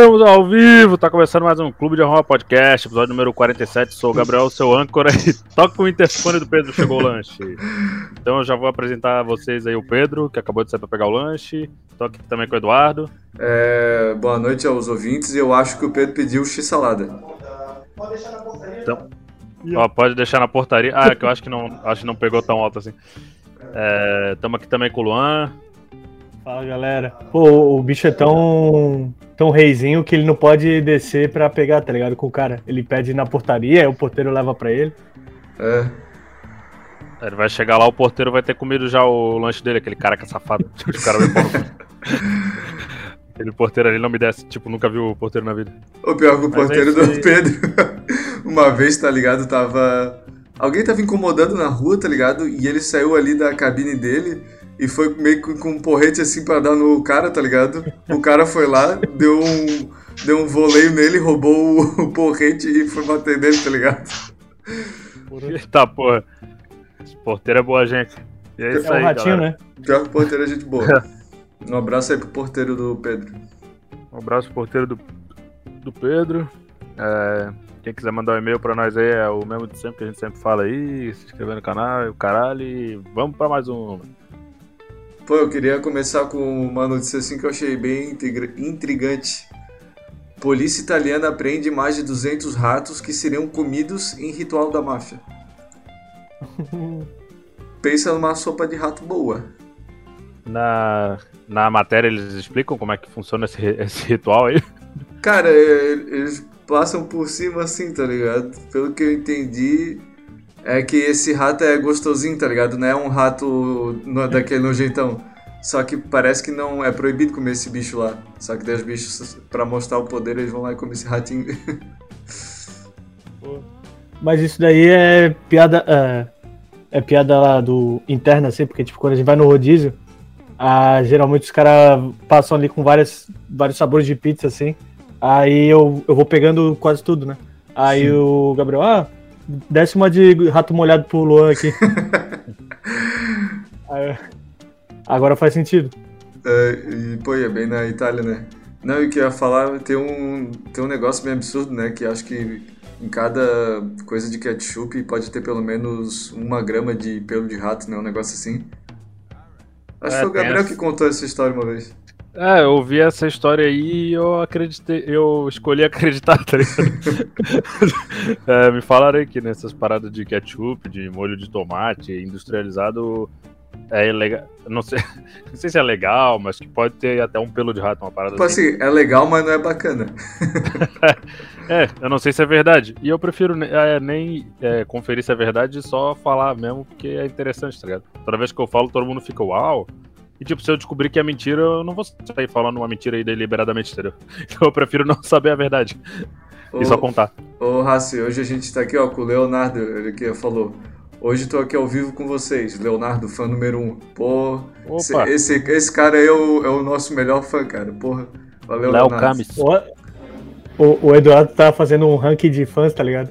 Estamos ao vivo, tá começando mais um Clube de Arruma Podcast, episódio número 47. Sou o Gabriel, seu âncora, e toca o interfone do Pedro, chegou o lanche. Então eu já vou apresentar a vocês aí o Pedro, que acabou de sair pra pegar o lanche. Tô aqui também com o Eduardo. É, boa noite aos ouvintes, eu acho que o Pedro pediu x-salada. Pode deixar na portaria. Então, ó, pode deixar na portaria. Ah, é que eu acho que não, acho que não pegou tão alto assim. Estamos aqui também com o Luan. Fala galera. Pô, o bicho é tão, tão reizinho que ele não pode descer pra pegar, tá ligado? Com o cara. Ele pede na portaria, aí o porteiro leva pra ele. É. Ele vai chegar lá, o porteiro vai ter comido já o lanche dele, aquele cara que é safado. o cara vai Aquele porteiro ali não me desce, tipo, nunca viu o porteiro na vida. O pior que o porteiro do Pedro, uma vez, tá ligado, tava. Alguém tava incomodando na rua, tá ligado? E ele saiu ali da cabine dele e foi meio que com um porrete assim pra dar no cara, tá ligado? O cara foi lá, deu um, deu um voleio nele, roubou o, porrete e foi bater nele, tá ligado? Tá, porra. Esse porteiro é boa gente. E é, isso é aí, um ratinho, galera. né? Pior que o porteiro é gente boa. um abraço aí pro porteiro do Pedro. Um abraço pro porteiro do, do Pedro. É, quem quiser mandar um e-mail pra nós aí é o mesmo de sempre que a gente sempre fala aí, se inscrever no canal, o caralho, e vamos pra mais um. Pô, eu queria começar com uma notícia assim que eu achei bem intrigante. Polícia italiana apreende mais de 200 ratos que seriam comidos em ritual da máfia. Pensa numa sopa de rato boa. Na, na matéria eles explicam como é que funciona esse, esse ritual aí? Cara, é, eles passam por cima assim, tá ligado? Pelo que eu entendi, é que esse rato é gostosinho, tá ligado? Não é um rato no, daquele nojeitão. Só que parece que não é proibido comer esse bicho lá. Só que os bichos, pra mostrar o poder, eles vão lá e comem esse ratinho. Mas isso daí é piada. É, é, piada lá do interna, assim, porque tipo, quando a gente vai no rodízio, ah, geralmente os caras passam ali com várias, vários sabores de pizza, assim. Aí eu, eu vou pegando quase tudo, né? Aí Sim. o Gabriel, ah, desce uma de rato molhado pro Luan aqui. Aí, agora faz sentido. É, e, pô, é bem na Itália, né? Não, e o que eu ia falar, tem um, tem um negócio bem absurdo, né? Que acho que em cada coisa de ketchup pode ter pelo menos uma grama de pelo de rato, né? Um negócio assim. Acho é, que foi o Gabriel que contou essa história uma vez. É, eu ouvi essa história aí e eu acreditei, eu escolhi acreditar, tá ligado? é, me falaram aí que nessas paradas de ketchup, de molho de tomate industrializado é ilegal. Não sei, não sei se é legal, mas que pode ter até um pelo de rato, uma parada tipo assim. assim. é legal, mas não é bacana. é, eu não sei se é verdade. E eu prefiro é, nem é, conferir se é verdade e só falar mesmo, porque é interessante, tá ligado? Toda vez que eu falo, todo mundo fica, uau. E, tipo, se eu descobrir que é mentira, eu não vou sair falando uma mentira aí deliberadamente, entendeu? Então eu prefiro não saber a verdade. Ô, e só contar. Ô, Rassi, hoje a gente tá aqui, ó, com o Leonardo, ele que falou. Hoje tô aqui ao vivo com vocês, Leonardo, fã número um. Pô, esse, esse, esse, cara aí é o, é o nosso melhor fã, cara. Porra, valeu, Léo Leonardo. Camis. O, o Eduardo tá fazendo um ranking de fãs, tá ligado?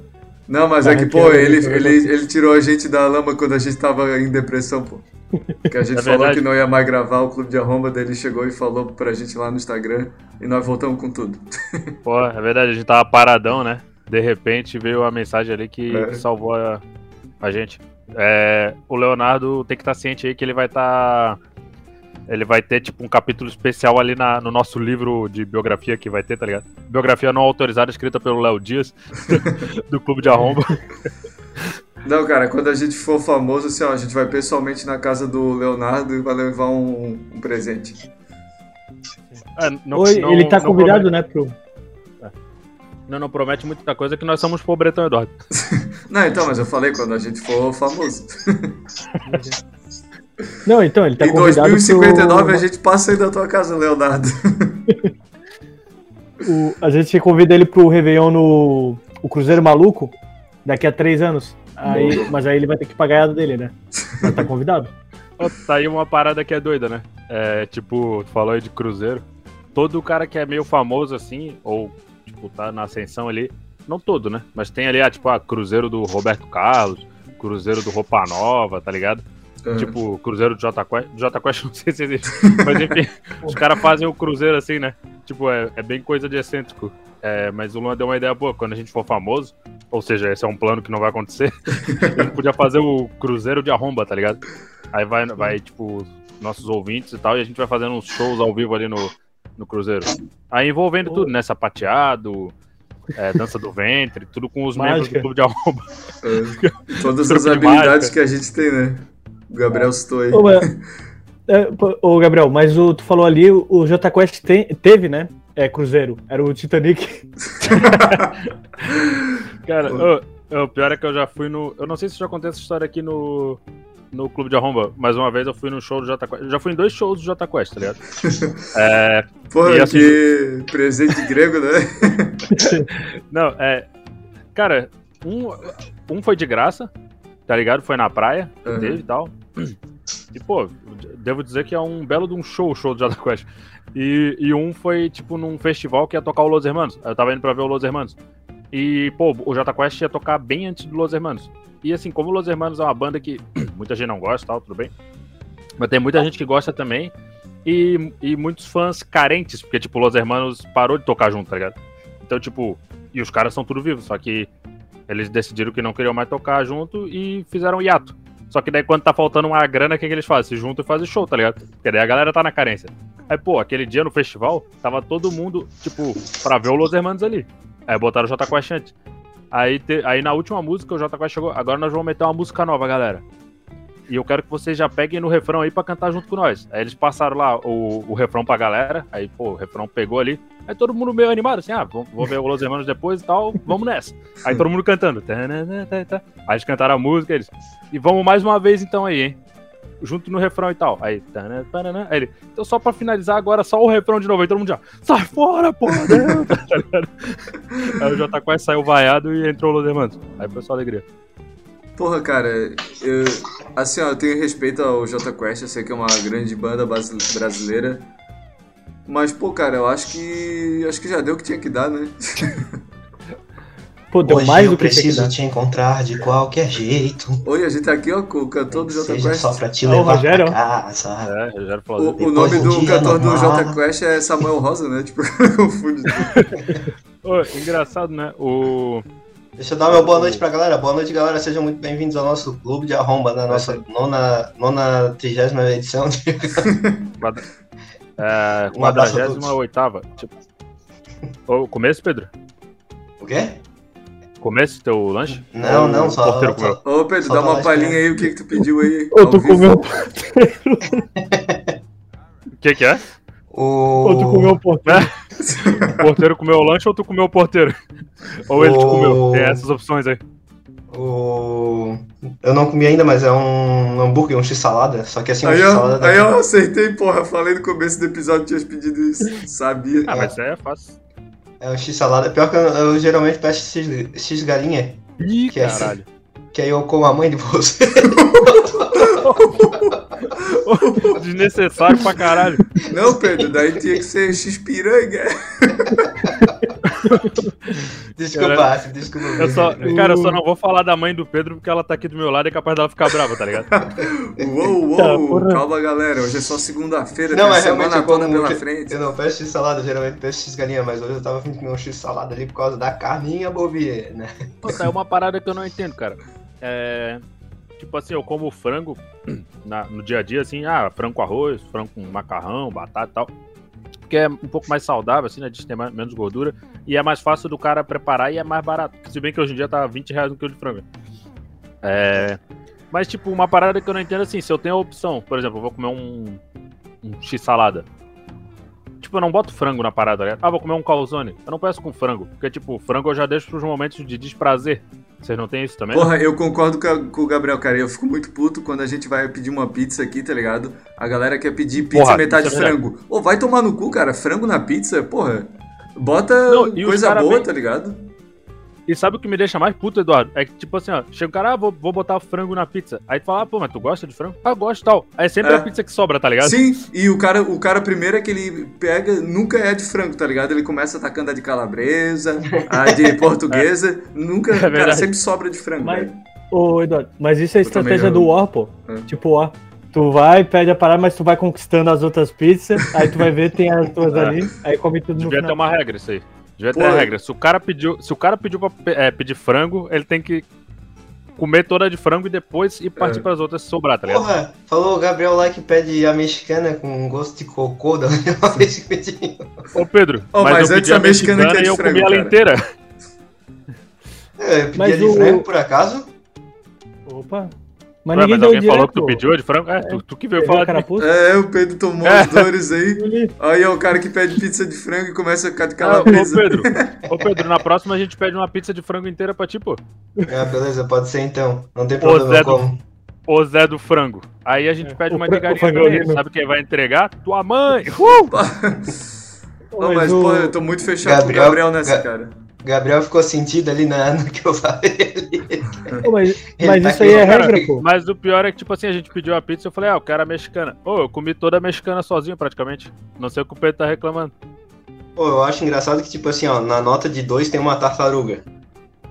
Não, mas é que, pô, ele, ele, ele tirou a gente da lama quando a gente tava em depressão, pô. Que a gente é falou que não ia mais gravar o Clube de Arromba, daí ele chegou e falou pra gente lá no Instagram e nós voltamos com tudo. Pô, é verdade, a gente tava paradão, né? De repente veio a mensagem ali que, é. que salvou a, a gente. É, o Leonardo tem que estar tá ciente aí que ele vai estar. Tá, ele vai ter, tipo, um capítulo especial ali na, no nosso livro de biografia que vai ter, tá ligado? Biografia não autorizada, escrita pelo Léo Dias, do Clube de Arromba. Não, cara, quando a gente for famoso, assim, ó, a gente vai pessoalmente na casa do Leonardo e vai levar um, um presente. É, não, Oi, não, ele tá convidado, né, pro. É. Não, não promete muita coisa que nós somos pobretão, Eduardo. não, então, mas eu falei quando a gente for famoso. Não, então, ele tá em convidado. Em 2059 pro... a gente passa aí da tua casa, Leonardo. o, a gente convida ele pro Réveillon no o Cruzeiro Maluco daqui a três anos. Aí, mas aí ele vai ter que pagar a dele, né? Mas tá convidado. Oh, tá aí uma parada que é doida, né? É, tipo, tu falou aí de Cruzeiro. Todo cara que é meio famoso assim, ou tipo, tá na ascensão ali, não todo, né? Mas tem ali, ah, tipo, a ah, Cruzeiro do Roberto Carlos, Cruzeiro do Roupa Nova, tá ligado? Uhum. Tipo, Cruzeiro do Jota Quest. Jota Quest não sei se existe. Mas enfim, os caras fazem o Cruzeiro assim, né? Tipo, é, é bem coisa de excêntrico. É, mas o Luan deu uma ideia boa. Quando a gente for famoso, ou seja, esse é um plano que não vai acontecer, a gente podia fazer o Cruzeiro de Arromba, tá ligado? Aí vai, vai tipo, nossos ouvintes e tal, e a gente vai fazendo uns shows ao vivo ali no, no Cruzeiro. Aí envolvendo tudo, né? Sapateado, é, dança do ventre, tudo com os Mágica. membros do clube de arromba. É, todas as habilidades que a gente tem, né? O Gabriel citou aí. Ô, é, ô Gabriel, mas o, tu falou ali, o J Quest tem, teve, né? É, Cruzeiro. Era o Titanic. Cara, o, o pior é que eu já fui no. Eu não sei se já contei essa história aqui no, no Clube de Arromba, mas uma vez eu fui no show do Jota Quest. Já fui em dois shows do Jota Quest, tá ligado? é, Porra, assim, que presente grego, né? não, é. Cara, um, um foi de graça, tá ligado? Foi na praia, uhum. teve e tal. E, pô, devo dizer que é um belo de um show, o show do Jota Quest. E, e um foi, tipo, num festival que ia tocar o Los Hermanos. Eu tava indo pra ver o Los Hermanos. E, pô, o Jota Quest ia tocar bem antes do Los Hermanos. E assim, como Los Hermanos é uma banda que muita gente não gosta tal, tudo bem. Mas tem muita gente que gosta também. E, e muitos fãs carentes, porque, tipo, Los Hermanos parou de tocar junto, tá ligado? Então, tipo, e os caras são tudo vivos, só que eles decidiram que não queriam mais tocar junto e fizeram hiato. Só que daí quando tá faltando uma grana, o que, que eles fazem? Se juntam e fazem show, tá ligado? Porque daí a galera tá na carência. Aí, pô, aquele dia no festival, tava todo mundo, tipo, pra ver o Los Hermanos ali. Aí botaram o J Quest antes. Aí, te, aí na última música o J Quest chegou. Agora nós vamos meter uma música nova, galera. E eu quero que vocês já peguem no refrão aí pra cantar junto com nós. Aí eles passaram lá o, o refrão pra galera. Aí, pô, o refrão pegou ali. Aí todo mundo meio animado, assim, ah, vou, vou ver o Los Hermanos depois e tal, vamos nessa. Aí todo mundo cantando. Aí eles cantaram a música, eles. E vamos mais uma vez então aí, hein? Junto no refrão e tal. Aí, aí ele, então só pra finalizar agora, só o refrão de novo. Aí todo mundo já, sai fora, porra! aí o J Quest saiu vaiado e entrou o Los Hermanos. Aí foi só alegria. Porra, cara, eu, assim, ó, eu tenho respeito ao J Quest, eu sei que é uma grande banda brasileira. Mas, pô, cara, eu acho que. Acho que já deu o que tinha que dar, né? Pô, deu Hoje mais do que preciso te encontrar de qualquer jeito. Oi, a gente tá aqui, ó, com o cantor do J Quest. só pra te levar Rogério. pra casa. É, Rogério falou. O, o nome do cantor do J Quest é Samuel Rosa, né? Tipo, confunde. Ô, engraçado, né? O. Deixa eu dar meu boa noite pra galera. Boa noite, galera. Sejam muito bem-vindos ao nosso clube de arromba, na nossa nona, nona trigésima edição. De... é, quadragésima oitava. Tipo... O começo, Pedro? O quê? Começo teu lanche? Não, Ou não, só. Porteiro comeu? Ô, Pedro, só dá uma palhinha aí o que, que tu pediu aí. Ô, tu comeu porteiro. O que, que é? O... Ou tu comeu o porteiro. o porteiro comeu o lanche ou tu comeu o porteiro? Ou ele o... te comeu? Tem essas opções aí. O... Eu não comi ainda, mas é um hambúrguer, um x-salada. Só que assim, um aí x-salada. Aí eu acertei, porra. Falei no começo do episódio que tinha pedido isso. Sabia. Ah, mas é fácil. É um x-salada. Pior que eu, eu, geralmente peço x-galinha. Ih, que caralho. É assim, que aí eu como a mãe de você. Desnecessário pra caralho. Não, Pedro, daí tinha que ser X-piranga. desculpa, cara, desculpa. Eu só, cara, eu só não vou falar da mãe do Pedro porque ela tá aqui do meu lado e é capaz dela ficar brava, tá ligado? uou, uou, tá, calma galera, hoje é só segunda-feira, não, mas semana toda pela frente. Eu não peço x-salada, geralmente peço x-galinha, mas hoje eu tava vindo comer um x-salada ali por causa da carninha bovina, né? Pô, tá, é uma parada que eu não entendo, cara. É tipo assim, eu como frango na, no dia a dia, assim, ah, frango com arroz, frango com macarrão, batata e tal. Porque é um pouco mais saudável, assim, né? De ter menos gordura. E é mais fácil do cara preparar e é mais barato. Se bem que hoje em dia tá 20 reais um quilo de frango. É. Mas, tipo, uma parada que eu não entendo assim, se eu tenho a opção, por exemplo, eu vou comer um, um X-salada. Tipo, eu não boto frango na parada, né? Ah, vou comer um calzone. Eu não peço com frango. Porque, tipo, frango eu já deixo pros momentos de desprazer. Vocês não tem isso também? Porra, eu concordo com, o Gabriel, cara. Eu fico muito puto quando a gente vai pedir uma pizza aqui, tá ligado? A galera quer pedir pizza porra, metade é frango. Ô, oh, vai tomar no cu, cara. Frango na pizza, porra. Bota não, coisa boa, vem... tá ligado? E sabe o que me deixa mais puto, Eduardo? É que, tipo assim, ó, chega o cara, ah, vou, vou botar frango na pizza. Aí tu fala, ah, pô, mas tu gosta de frango? Ah, gosto tal. Aí é sempre é. a pizza que sobra, tá ligado? Sim, e o cara, o cara primeiro é que ele pega, nunca é de frango, tá ligado? Ele começa atacando a de calabresa, a de portuguesa, é. nunca, é cara, sempre sobra de frango, mas, Ô, Eduardo, mas isso é a estratégia do War, pô. É. Tipo, ó. Tu vai, pede a parada, mas tu vai conquistando as outras pizzas, aí tu vai ver, tem as tuas É. ali, aí come tudo no Devia ter final. uma regra isso aí. Devia ter uma regra. Se o cara pediu, se o cara pediu pra é, pedir frango, ele tem que comer toda de frango e depois ir partir É. pras outras se sobrar, tá ligado? Porra, falou o Gabriel lá que pede a mexicana com gosto de cocô da última vez que pedi. Ô Pedro, Ô, mas, mas eu antes pedi a a mexicana mexicana que é e de eu frango, comi ela inteira. É, eu pedi Mas a de o- frango por acaso. Opa. Mas Ué, ninguém mas deu alguém direto. falou que tu pediu a de frango? É, tu, tu que veio falar carapuça? É, o Pedro tomou É. as dores aí. Aí é o cara que pede pizza de frango e começa a ficar de Ah, ô calabresa. Pedro, ô Pedro, na próxima a gente pede uma pizza de frango inteira pra ti, pô. Ah, beleza, pode ser então. Não tem Ô, problema Zé do- como. Ô Zé do frango. Aí a gente É, pede o uma o também. frangolino. Sabe quem vai entregar? Tua mãe! Uh! Não, mas, o- pô, eu tô muito fechado com o Gabriel- Gabriel nessa, Ga- cara. Gabriel ficou sentido ali na, no que eu falei ali. Pô, mas mas tá isso aí é regra, pô. Mas o pior é que, tipo assim, a gente pediu a pizza e eu falei, ah, eu quero a mexicana. Ô, eu comi toda a mexicana sozinho, praticamente. Não sei o que o Pedro tá reclamando. Pô, eu acho engraçado que, tipo assim, ó, na nota de 2 tem uma tartaruga.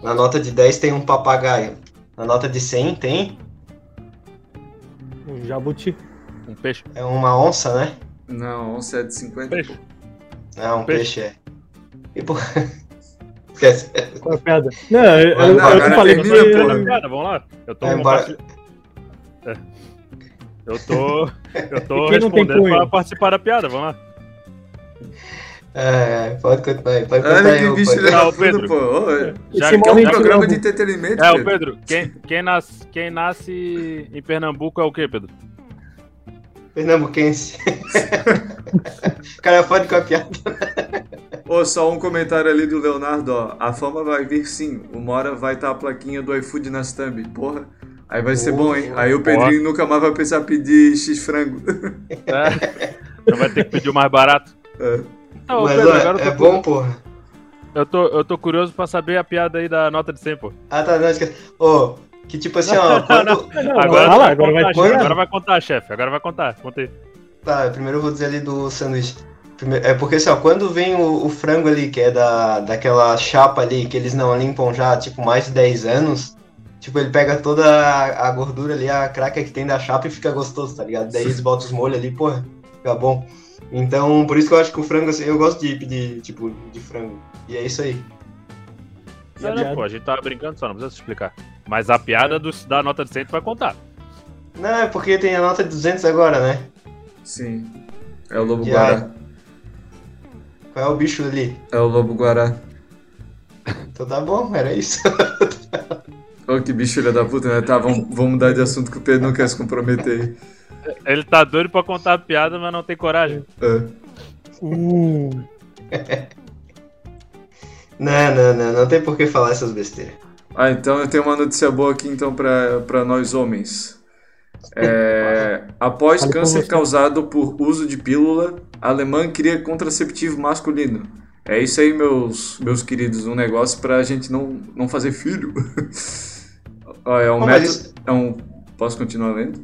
Na nota de 10 tem um papagaio. Na nota de 100 tem Um jabuti. Um peixe. é uma onça, né? Não, 11 é de 50. Peixe. Não, um Peixe. peixe, é. E, pô... Esquece. Qual é a piada? Não, eu, Mas eu, não, eu falei termina, que eu- Piada, vamos lá. Eu tô É, compartilhando. É. Eu tô. Eu tô quem não tem respondendo pra participar da piada, vamos lá. É, pode continuar aí, pode contar Olha aí, que ô, bicho Não, é fundo, Pedro. pô. Já que é um programa de entretenimento, É, o Pedro. Pedro, quem, quem, nasce, quem nasce em Pernambuco é o quê, Pedro? Pernambuquense. o cara é foda com a piada. Ô, só um comentário ali do Leonardo, ó. A fama vai vir sim. Uma hora vai estar a plaquinha do iFood nas thumb. Porra. Aí vai ser bom, hein? Aí o Pedrinho nunca mais vai precisar pedir X frango. É. Não vai ter que pedir o mais barato. É. Não, Mas, Pedro, ó, agora é bom, porra. eu, tô, eu tô curioso pra saber a piada aí da nota de 100, pô. Ah, tá, não, esquece. Ô, que tipo assim, ó, quando... Não, Agora, vai lá, vai agora vai contar, tirar. chefe, agora vai contar, chefe. Agora vai contar. Conta aí. Tá, primeiro eu vou dizer ali do sanduíche. É porque assim, ó, quando vem o, o frango ali, que é da, daquela chapa ali, que eles não limpam já, tipo, mais de 10 anos, tipo, ele pega toda a, a gordura ali, a craca que tem da chapa e fica gostoso, tá ligado? Daí eles botam os molhos ali, porra, fica bom. Então, por isso que eu acho que o frango, assim, eu gosto de pedir, tipo, de frango. E é isso aí. E Não, pô, a gente tava brincando só, não precisa se explicar. Mas a piada do, da nota de 100 tu vai contar. Não, é porque tem a nota de 200 agora, né? Sim. É o Lobo Guará. Qual é o bicho ali? É o Lobo Guará. Então tá bom, era isso. Ô, que bicho filha da puta, né? Tá, vamos, vamos mudar de assunto que o Pedro não quer se comprometer aí. Ele tá doido pra contar a piada, mas não tem coragem. É. Uh, Não, não, não, não tem por que falar essas besteiras. Ah, então eu tenho uma notícia boa aqui então pra, pra nós homens. É, após Fale câncer causado por uso de pílula, a alemã cria contraceptivo masculino. É isso aí, meus, meus queridos, um negócio pra gente não, não fazer filho. É um mas método. isso- É um. Posso continuar lendo?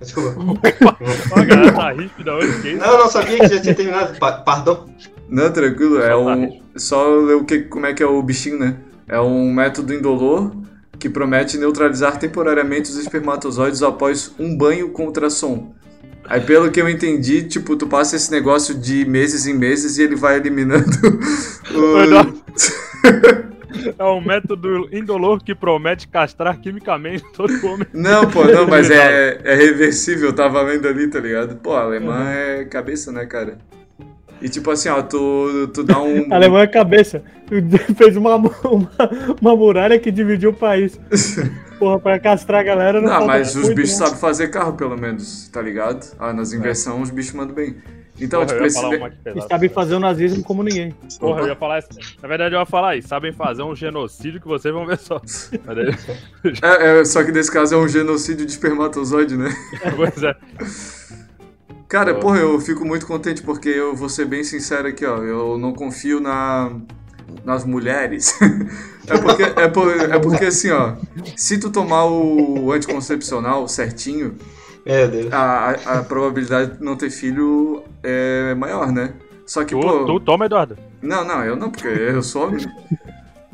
Desculpa. Ó, a galera tá ríspida hoje, que isso? Não, não sabia que já tinha terminado. Pa pardon. Não, tranquilo, é Só um. tá Só ler o que, como é que é o bichinho, né? É um método indolor que promete neutralizar temporariamente os espermatozoides após um banho com ultrassom. Aí, pelo que eu entendi, tipo, tu passa esse negócio de meses em meses e ele vai eliminando o... É um método indolor que promete castrar quimicamente todo homem. Não, pô, não, mas é, é reversível, eu tava lendo ali, tá ligado? Pô, alemã é cabeça, né, cara? E tipo assim, ó, tu, tu dá um... Alemão é cabeça. Fez uma, uma, uma muralha que dividiu o país. Porra, pra castrar a galera não Não, mas os bichos né? sabem fazer carro, pelo menos, tá ligado? Ah, nas inversões os bichos mandam bem. Então, Porra, tipo, esse... E pesada. sabem fazer o nazismo como ninguém. Porra, eu ia falar isso. Na verdade, eu ia falar isso. Sabem fazer um genocídio que vocês vão ver só. Mas daí, É, é, só que nesse caso é um genocídio de espermatozoide, né? pois é. Cara, Pô. porra, eu fico muito contente porque eu vou ser bem sincero aqui, ó. Eu não confio na, nas mulheres. é, porque, é, por- é porque assim, ó. Se tu tomar o anticoncepcional certinho, a, a, a probabilidade de não ter filho é maior, né? Só que, Tu, pô. tu toma, Eduardo. Não, não, eu não, porque eu sou homem.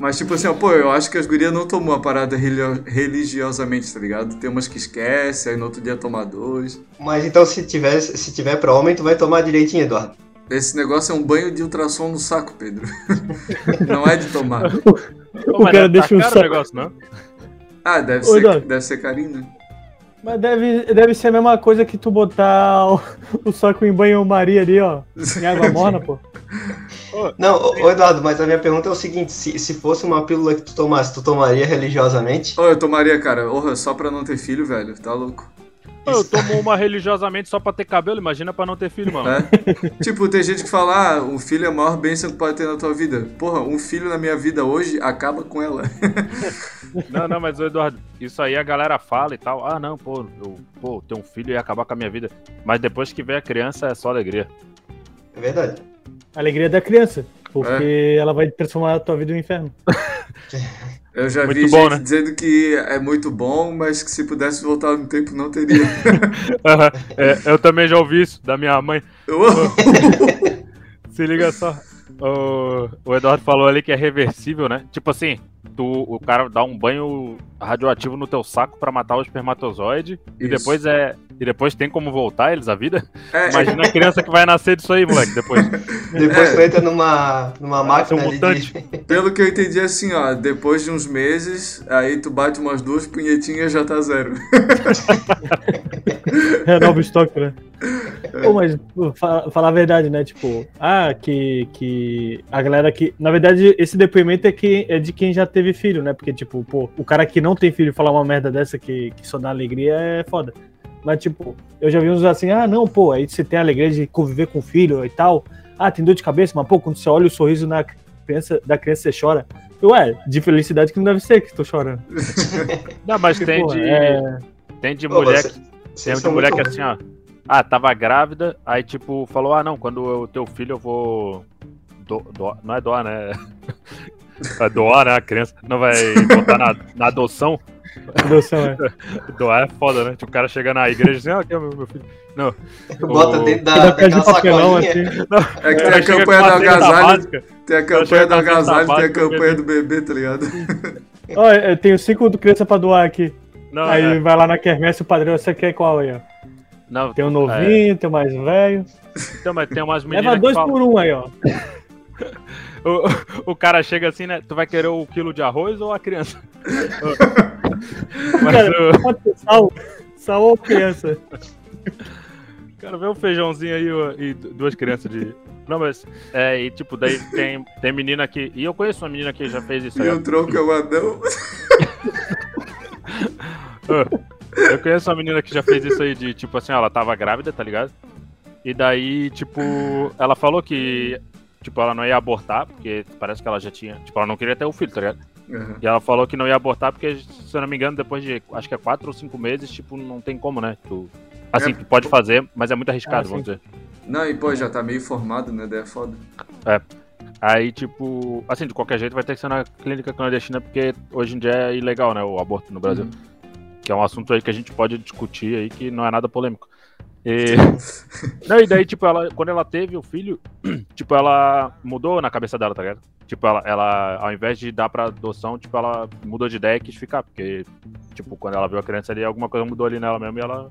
Mas, tipo assim, ó, pô, eu acho que as gurias não tomam a parada religiosamente, tá ligado? Tem umas que esquecem, aí no outro dia toma dois. Mas então, se tiver, se tiver pra homem, tu vai tomar direitinho, Eduardo. Esse negócio é um banho de ultrassom no saco, Pedro. não é de tomar. o cara deixa um saco. negócio, não? Ah, deve, Ô, ser, deve ser carinho, né? Mas deve, deve ser a mesma coisa que tu botar o, o saco em banho-maria ali, ó. Em água morna, pô. Não, ô, Eduardo, mas a minha pergunta é o seguinte: se, se fosse uma pílula que tu tomasse, tu tomaria religiosamente? Oh, eu tomaria, cara. Orra, só pra não ter filho, velho. Tá louco. Eu tomo uma religiosamente só pra ter cabelo, imagina pra não ter filho, mano. É? tipo, tem gente que fala, ah, um filho é a maior bênção que pode ter na tua vida. Porra, um filho na minha vida hoje acaba com ela. não, não, mas Eduardo, isso aí a galera fala e tal. Ah, não, pô, eu, pô, ter um filho ia acabar com a minha vida. Mas depois que vem a criança é só alegria. É verdade. Alegria da criança. Porque é. ela vai transformar a tua vida no inferno. Eu já muito vi bom, gente né? dizendo que é muito bom, mas que se pudesse voltar no tempo não teria. é, eu também já ouvi isso da minha mãe. se liga só. O, o Eduardo falou ali que é reversível, né? Tipo assim, tu, o cara dá um banho radioativo no teu saco para matar o espermatozoide e depois é e depois tem como voltar eles à vida? É, Imagina a criança que vai nascer disso aí, moleque, depois. depois é. tu entra numa, numa máquina um. De... Pelo que eu entendi assim, ó, depois de uns meses, aí tu bate umas duas punhetinhas e já tá zero. é novo estoque, né? Pô, mas falar a verdade, né? Tipo, ah, que, que a galera que. Na verdade, esse depoimento é, que, é de quem já teve filho, né? Porque, tipo, pô, o cara que não tem filho falar uma merda dessa que, que só dá alegria é foda. Mas, tipo, eu já vi uns assim, ah, não, pô, aí você tem a alegria de conviver com o filho e tal. Ah, tem dor de cabeça, mas, pô, quando você olha o sorriso na criança, da criança, você chora. Ué, de felicidade que não deve ser que tô chorando. Não, mas Porque, tem, pô, de, é... tem de mulher que. Tem de mulher que assim, ó. Ah, tava grávida, aí tipo, falou, ah não, quando o teu filho eu vou. Do, do, não é doar, né? Vai doar, né? A criança não vai botar na, na adoção. Adoção, é. Doar é foda, né? Tipo, o cara chega na igreja e diz, ah, aqui é o meu, meu filho. Não. Bota o... dentro da, daquela. Assim. Não, é que tem a campanha do agasalho. Tem a campanha do agasalho, tem a campanha do bebê, tá ligado? Ó, eu tenho cinco crianças pra doar aqui. Não, aí é. vai lá na quermesse, o padrão, você quer qual aí, ó? Não, tem um novinho, é. tem um mais velho. Então, mas tem umas meninas. Leva dois por um aí, ó. o, o cara chega assim, né? Tu vai querer o quilo de arroz ou a criança? Mas cara, o... pode ser sal, sal ou criança. Cara, vê um feijãozinho aí e duas crianças de. Não, mas. É, e tipo, daí tem, tem menina que. E eu conheço uma menina que já fez isso aí. E o tronco é o anão. eu conheço uma menina que já fez isso aí de, tipo assim, ela tava grávida, tá ligado? E daí, tipo, ela falou que tipo, ela não ia abortar, porque parece que ela já tinha. Tipo, ela não queria ter o filho, tá ligado? Uhum. E ela falou que não ia abortar porque, se eu não me engano, depois de acho que é quatro ou cinco meses, tipo, não tem como, né? Tu, assim, é, tu pode fazer, mas é muito arriscado, é, vamos dizer. Não, e pô, já tá meio formado, né? Daí é foda. É. Aí, tipo, assim, de qualquer jeito vai ter que ser na clínica clandestina, porque hoje em dia é ilegal, né? O aborto no Brasil. Uhum. Que é um assunto aí que a gente pode discutir aí, que não é nada polêmico. E... Não, e daí, tipo, ela, quando ela teve o filho, tipo, ela mudou na cabeça dela, tá ligado? Tipo, ela, ela, ao invés de dar pra adoção, tipo, ela mudou de ideia e quis ficar, porque, tipo, quando ela viu a criança ali, alguma coisa mudou ali nela mesmo e ela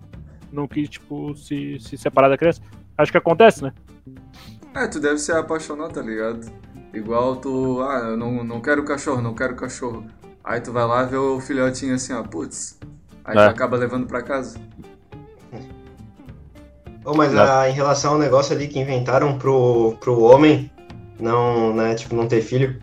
não quis, tipo, se, se separar da criança. Acho que acontece, né? É, tu deve ser apaixonado, tá ligado? Igual tu, ah, eu não, não quero cachorro, não quero cachorro. Aí tu vai lá ver o filhotinho assim, ó, putz. Aí é. tu acaba levando pra casa. Oh, mas a, em relação ao negócio ali que inventaram pro, pro homem não, né, tipo, não ter filho,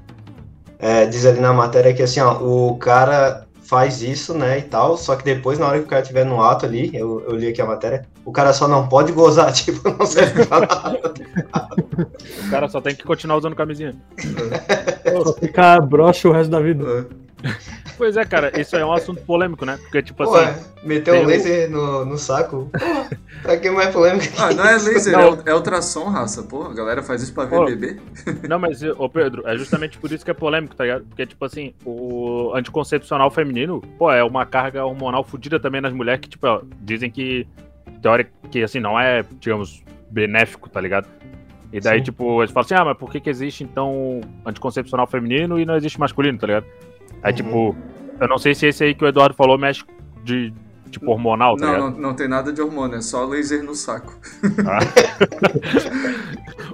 é, diz ali na matéria que assim, ó, o cara faz isso, né, e tal, só que depois, na hora que o cara estiver no ato ali, eu, eu li aqui a matéria, o cara só não pode gozar, tipo, não serve pra nada. o cara só tem que continuar usando camisinha. Só ficar broxa o resto da vida. É. Pois é, cara, isso é um assunto polêmico, né? Porque, tipo Pô, assim. Meteu um laser o... no, no saco. Pô, pra que mais polêmico? Ah, não é laser, não. É, é ultrassom, raça. Pô, a galera faz isso pra ver Pô, bebê. Não, mas, ô Pedro, é justamente por isso que é polêmico, tá ligado? Porque, tipo assim, o anticoncepcional feminino, pô, é uma carga hormonal fodida também nas mulheres que, tipo, dizem que, teórica, que assim, não é, digamos, benéfico, tá ligado? E daí, Sim. tipo, eles falam assim, ah, mas por que, que existe, então, anticoncepcional feminino e não existe masculino, tá ligado? Aí, Uhum. tipo, eu não sei se esse aí que o Eduardo falou mexe de, tipo, hormonal, tá Não, ligado? não, não tem nada de hormônio, é só laser no saco.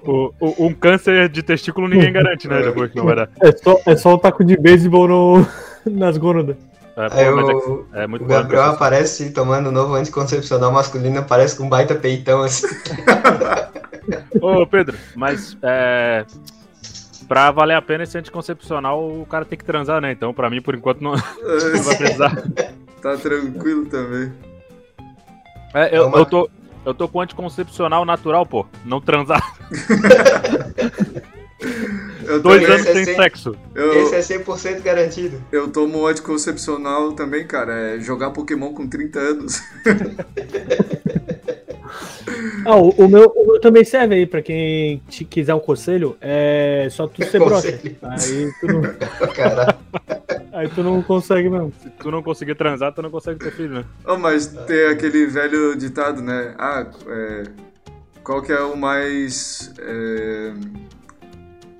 O, o- um câncer de testículo ninguém garante, né? Depois que não vai dar. É só, é só um taco de beisebol no, nas gônadas. É, pô, Aí é- o, é, muito o Gabriel aparece tomando um novo anticoncepcional masculino, aparece com um baita peitão assim. Ô, Pedro, mas é. Pra valer a pena esse anticoncepcional, o cara tem que transar, né? Então, pra mim, por enquanto, não, não vai precisar. tá tranquilo também. É, eu, É eu, tô, eu tô com anticoncepcional natural, pô. Não transar. Eu, Dois anos sem Esse- sexo. eu, Esse é 100% garantido. eu tomo anticoncepcional também, cara. É jogar Pokémon com 30 anos. Ah, o, o meu, o meu também serve aí, pra quem te quiser um conselho, é só tu ser broxa. Aí tu, não, aí tu não consegue mesmo. Se tu não conseguir transar, tu não consegue ter filho, né? Oh, mas tem aquele velho ditado, né? Ah, é, qual que é o mais. É,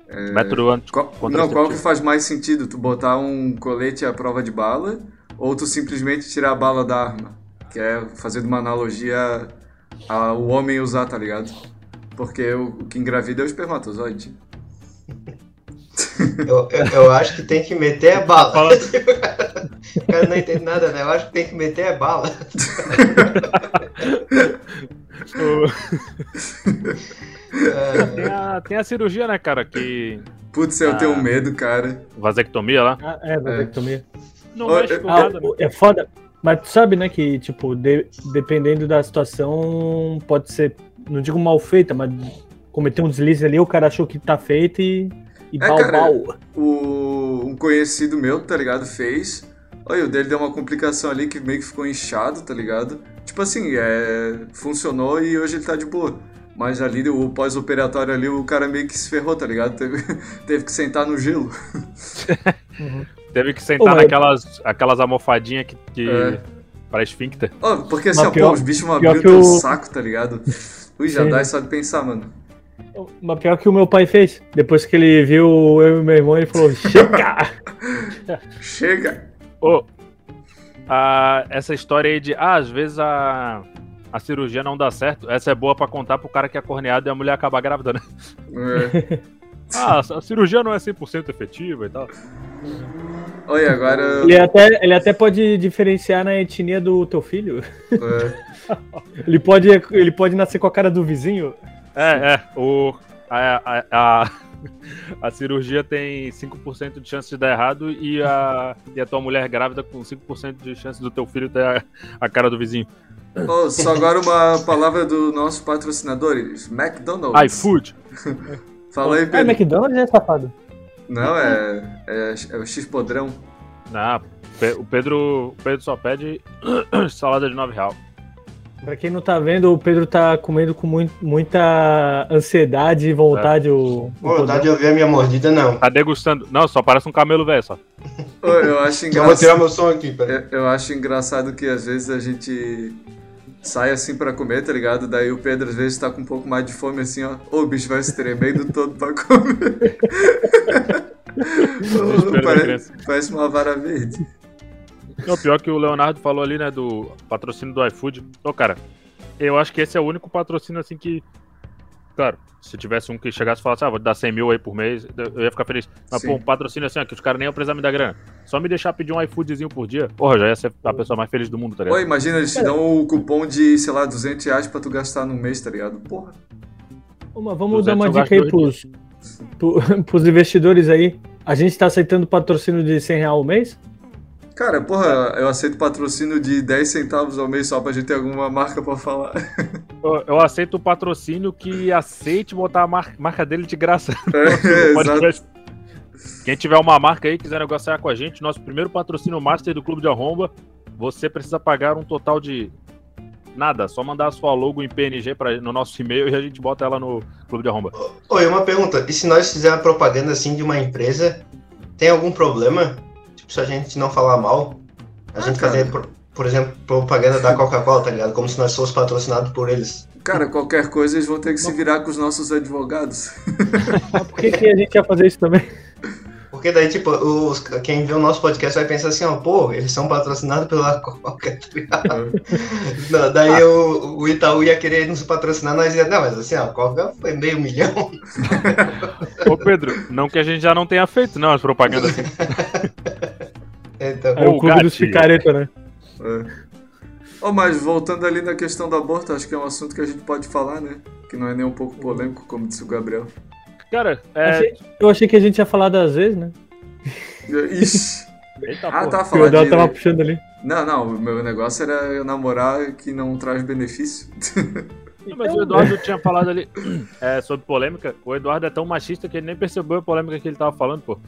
é, Método qual, não, qual que faz mais sentido? Tu botar um colete à prova de bala ou tu simplesmente tirar a bala da arma? Que é fazendo uma analogia ao homem usar, tá ligado? Porque o, o que engravida é o espermatozoide. Eu, eu, eu acho que tem que meter a bala. Fala- o cara não entende nada, né? Eu acho que tem que meter a bala. É, Tem a, tem a cirurgia, né, cara? Que. Putz, eu Ah. tenho medo, cara. Vasectomia lá. Ah, é, vasectomia. Não Ô, mexe com Ah, nada, né? o- é foda. Mas tu sabe, né, que, tipo, de- dependendo da situação, pode ser, não digo mal feita, mas cometer um deslize ali, o cara achou que tá feito e. E É, bau, cara. bau. O, um conhecido meu, tá ligado? Fez. Olha, o dele deu uma complicação ali que meio que ficou inchado, tá ligado? Tipo assim, é, funcionou e hoje ele tá de boa. Mas ali, o pós-operatório ali, o cara meio que se ferrou, tá ligado? Teve, teve que sentar no gelo. Teve que sentar naquelas aquelas almofadinhas que. que É. Para esfíncter. Ó, porque assim, ó, pior- pô, os bichos vão abrir o teu saco, tá ligado? Ui, já Sim. dá só de pensar, mano. Mas pior que o meu pai fez. Depois que ele viu eu e meu irmão, ele falou: Chega! Chega! Ô, a- essa história aí de. Ah, às vezes a. A cirurgia não dá certo. Essa é boa pra contar pro cara que é corneado e a mulher acabar grávida, né? É. Ah, a cirurgia não é 100% efetiva e tal. Olha, agora. Ele até, ele até pode diferenciar na etnia do teu filho. é, Ele pode, ele pode nascer com a cara do vizinho. É, é. O, a, a, a, a cirurgia tem 5% de chance de dar errado e a, e a tua mulher grávida com 5% de chance do teu filho ter a, a cara do vizinho. Ó, só agora uma palavra do nosso patrocinadores, McDonald's. iFood. Fala aí, Ah, Pedro. McDonald's é safado. Não, é, é, é o X podrão. Ah, o Pedro, o Pedro só pede salada de 9 real. Pra quem não tá vendo, o Pedro tá comendo com mui- muita ansiedade e vontade o, o Pô, vontade de ouvir a minha mordida, não. Tá degustando. Não, só parece um camelo velho só. Ô, Eu acho Eu vou tirar engraçado. meu som aqui, peraí. Eu, eu acho engraçado que às vezes a gente sai assim pra comer, tá ligado? Daí o Pedro às vezes tá com um pouco mais de fome assim, ó. Ô, o bicho vai se tremendo todo pra comer. Ô, Desespero da pare- criança. parece uma vara verde. Não, pior que o Leonardo falou ali, né, do patrocínio do iFood. Ô, cara, eu acho que esse é o único patrocínio, assim, que... Claro, se tivesse um que chegasse e falasse, ah, vou te dar 100 mil aí por mês, eu ia ficar feliz. Mas, Sim. pô, um patrocínio assim, ó, que os caras nem iam precisar me dar grana. Só me deixar pedir um iFoodzinho por dia. Porra, já ia ser a pessoa mais feliz do mundo, tá ligado? Ô, imagina, eles te dão o cupom de, sei lá, 200 reais pra tu gastar no mês, tá ligado? Porra. Ô, mas vamos dar uma 200 dica aí pros, pro- pros investidores aí. A gente tá aceitando patrocínio de 100 reais ao mês? Cara, porra, eu aceito patrocínio de 10 centavos ao mês só pra gente ter alguma marca pra falar. Eu, eu aceito o patrocínio que aceite botar a mar- marca dele de graça. É, exato. podcast. Quem tiver uma marca aí, quiser negociar com a gente, nosso primeiro patrocínio master do Clube de Arromba, você precisa pagar um total de nada, só mandar a sua logo em PNG pra, no nosso e-mail e a gente bota ela no Clube de Arromba. Oi, uma pergunta. E se nós fizermos propaganda assim de uma empresa, tem algum problema? Tipo, se a gente não falar mal? A Ah, gente cara. fazer, por, por exemplo, propaganda da Coca-Cola, tá ligado? Como se nós fôssemos patrocinados por eles. Cara, qualquer coisa eles vão ter que se virar com os nossos advogados. Mas por que, que a gente ia fazer isso também? Porque daí, tipo, os, quem vê o nosso podcast vai pensar assim, ó, pô, eles são patrocinados pela Coca, tá ligado? Não, daí o, o Itaú ia querer nos patrocinar, nós ia, não, mas assim, ó, a Coca foi meio milhão. Ô Pedro, não que a gente já não tenha feito, não, as propagandas assim. Então, É o Ô, clube dos picareta, né? É. Oh, mas voltando ali na questão do aborto, acho que é um assunto que a gente pode falar, né? Que não é nem um pouco polêmico, como disse o Gabriel. Cara, é. Achei- eu achei que a gente ia falar das vezes, né? Ixi! Eita, Ah, porra. tá Que o Eduardo falando tava puxando ali. Não, não, o meu negócio era eu namorar que não traz benefício. Não, Mas o Eduardo tinha falado ali é, sobre polêmica. O Eduardo é tão machista que ele nem percebeu a polêmica que ele tava falando, pô.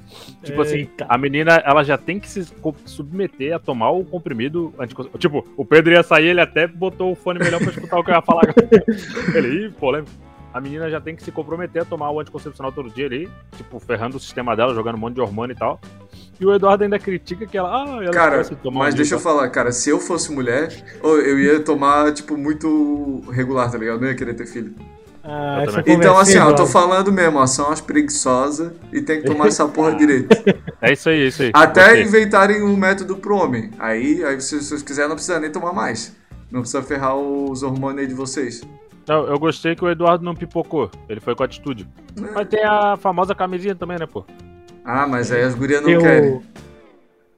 Tipo assim, Eita. a menina, ela já tem que se submeter a tomar o comprimido anticoncepcional. Tipo, o Pedro ia sair, ele até botou o fone melhor pra escutar o que eu ia falar. ele, ih, polêmica. A menina já tem que se comprometer a tomar o anticoncepcional todo dia ali, tipo, ferrando o sistema dela, jogando um monte de hormônio e tal. E o Eduardo ainda critica que ela, ah, ela Cara, mas um deixa eu dia, falar, cara, se eu fosse mulher, eu ia tomar, tipo, muito regular, tá ligado? Eu não ia querer ter filho. Ah, Eu também. Então, assim, ó, eu tô falando mesmo, ó, são as preguiçosas e tem que tomar essa porra direito. É isso aí, é isso aí. Até Gostei. inventarem um método pro homem. Aí, aí se vocês quiserem, não precisa nem tomar mais. Não precisa ferrar os hormônios aí de vocês. Não, eu gostei que o Eduardo não pipocou. Ele foi com atitude. Mas tem a famosa camisinha também, né, pô? Ah, mas aí as gurias não o- querem.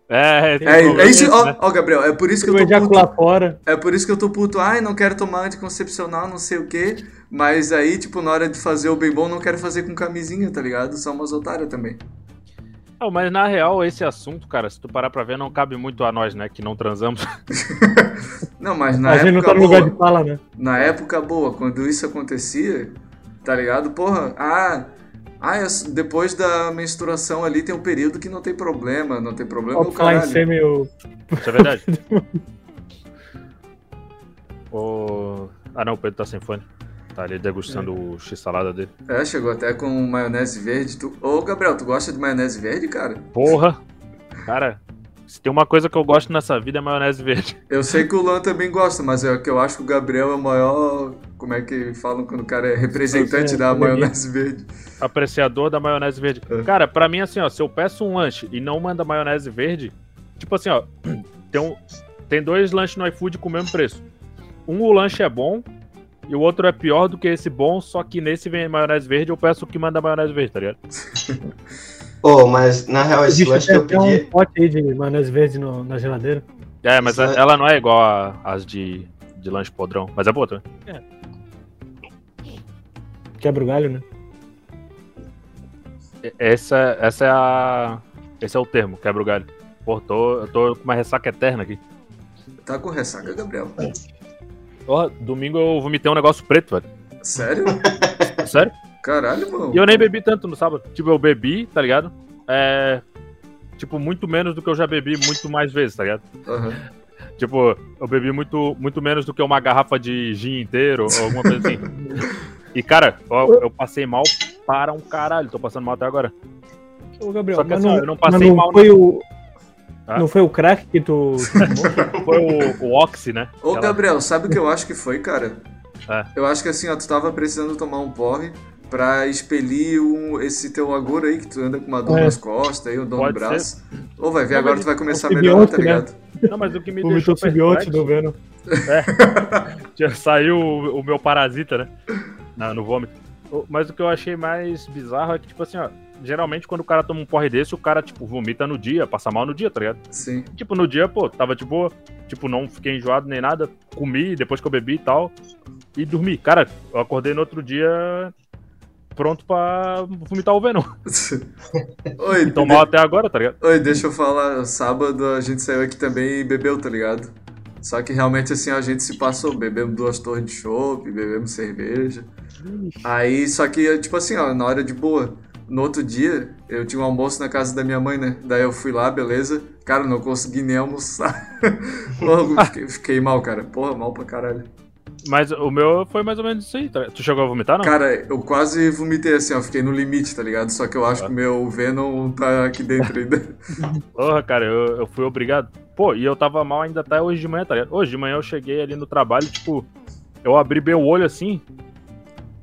É, É, tem é problema isso, ó, né? ó, Gabriel, é por isso que o eu tô puto. ejacular fora. É por isso que eu tô puto. Ai, não quero tomar anticoncepcional, não sei o quê. Mas aí, tipo, na hora de fazer o bem bom, não quero fazer com camisinha, tá ligado? São umas otárias também. Não, mas na real, esse assunto, cara, se tu parar pra ver, não cabe muito a nós, né, que não transamos. Não, mas na a gente não época tá no lugar boa, de fala, né? na época boa, quando isso acontecia, tá ligado? Porra, ah, ah, depois da menstruação ali tem um período que não tem problema, não tem problema, o falar em caralho. semi, o... Isso é verdade. o... Ah, não, o Pedro tá sem fone. Tá ali degustando o x-salada dele. É, chegou até com maionese verde. Tu... Ô, Gabriel, tu gosta de maionese verde, cara? Porra! Cara, se tem uma coisa que eu gosto nessa vida é maionese verde. Eu sei que o Luan também gosta, mas é que eu acho que o Gabriel é o maior. Como é que falam quando o cara é representante É, da maionese verde? Apreciador da maionese verde. É. Cara, pra mim, assim, ó, se eu peço um lanche e não manda maionese verde, tipo assim, ó, tem, um, tem dois lanches no iFood com o mesmo preço. Um, o lanche é bom e o outro é pior do que esse bom, só que nesse vem maionese verde, eu peço o que manda maionese verde, tá ligado? Pô, mas na real, esse lanche que eu um pedi. pote aí de maionese verde no- na geladeira. É, mas Isso é- ela não é igual às de, de lanche podrão, mas é boa também. Quebra o galho, né? Essa, essa é a. Esse é o termo, quebra o galho. Pô, tô, eu tô com uma ressaca eterna aqui. Tá com ressaca, Gabriel? Porra, domingo eu vomitei um negócio preto, velho. Sério? Sério? Caralho, mano. E eu nem bebi tanto no sábado. Tipo, eu bebi, tá ligado? É. Tipo, muito menos do que eu já bebi muito mais vezes, tá ligado? Aham. Tipo, eu bebi muito, muito menos do que uma garrafa de gin inteiro ou alguma coisa assim. E, cara, eu, eu passei mal para um caralho. Tô passando mal até agora. Ô, Gabriel, Só que mas assim, não, ó, eu não mas passei não mal foi o... Ah. Não foi o crack que tu? Foi o, o Oxy, né? Ô, Aquela- Gabriel, sabe o que eu acho que foi, cara? É. Eu acho que assim, ó, tu tava precisando tomar um porre pra expelir um, esse teu agora aí, que tu anda com uma dor É. nas costas aí, um dor no braço. Ô, vai ver, Não, agora tu vai começar a melhorar, tá simbionte, né? ligado? Não, mas o que me deixou o simbionte perplexo... do Venom. Já saiu o, o meu parasita, né? Na- no vômito. Mas o que eu achei mais bizarro é que, tipo assim, ó, geralmente quando o cara toma um porre desse, o cara, tipo, vomita no dia, passa mal no dia, tá ligado? Sim. Tipo, no dia, pô, tava de boa, tipo, não fiquei enjoado nem nada, comi depois que eu bebi e tal, e dormi. Cara, eu acordei no outro dia pronto pra vomitar o Venom. Oi, Então mal até agora, tá ligado? Oi, deixa eu falar. Sábado a gente saiu aqui também e bebeu, tá ligado? Só que realmente assim a gente se passou. Bebemos duas torres de chopp, bebemos cerveja. Aí, só que, tipo assim, ó, na hora de boa. No outro dia, eu tinha um almoço na casa da minha mãe, né? Daí eu fui lá, beleza. Cara, não consegui nem almoçar. Porra, fiquei, fiquei mal, cara. Porra, mal pra caralho. Mas o meu foi mais ou menos isso aí, tá? Tu chegou a vomitar, não? Cara, eu quase vomitei assim, ó. Fiquei no limite, tá ligado? Só que eu acho Ah. que o meu Venom tá aqui dentro ainda. Porra, cara, eu, eu fui obrigado. Pô, e eu tava mal ainda até hoje de manhã, tá ligado? Hoje de manhã eu cheguei ali no trabalho, tipo, eu abri bem o olho assim.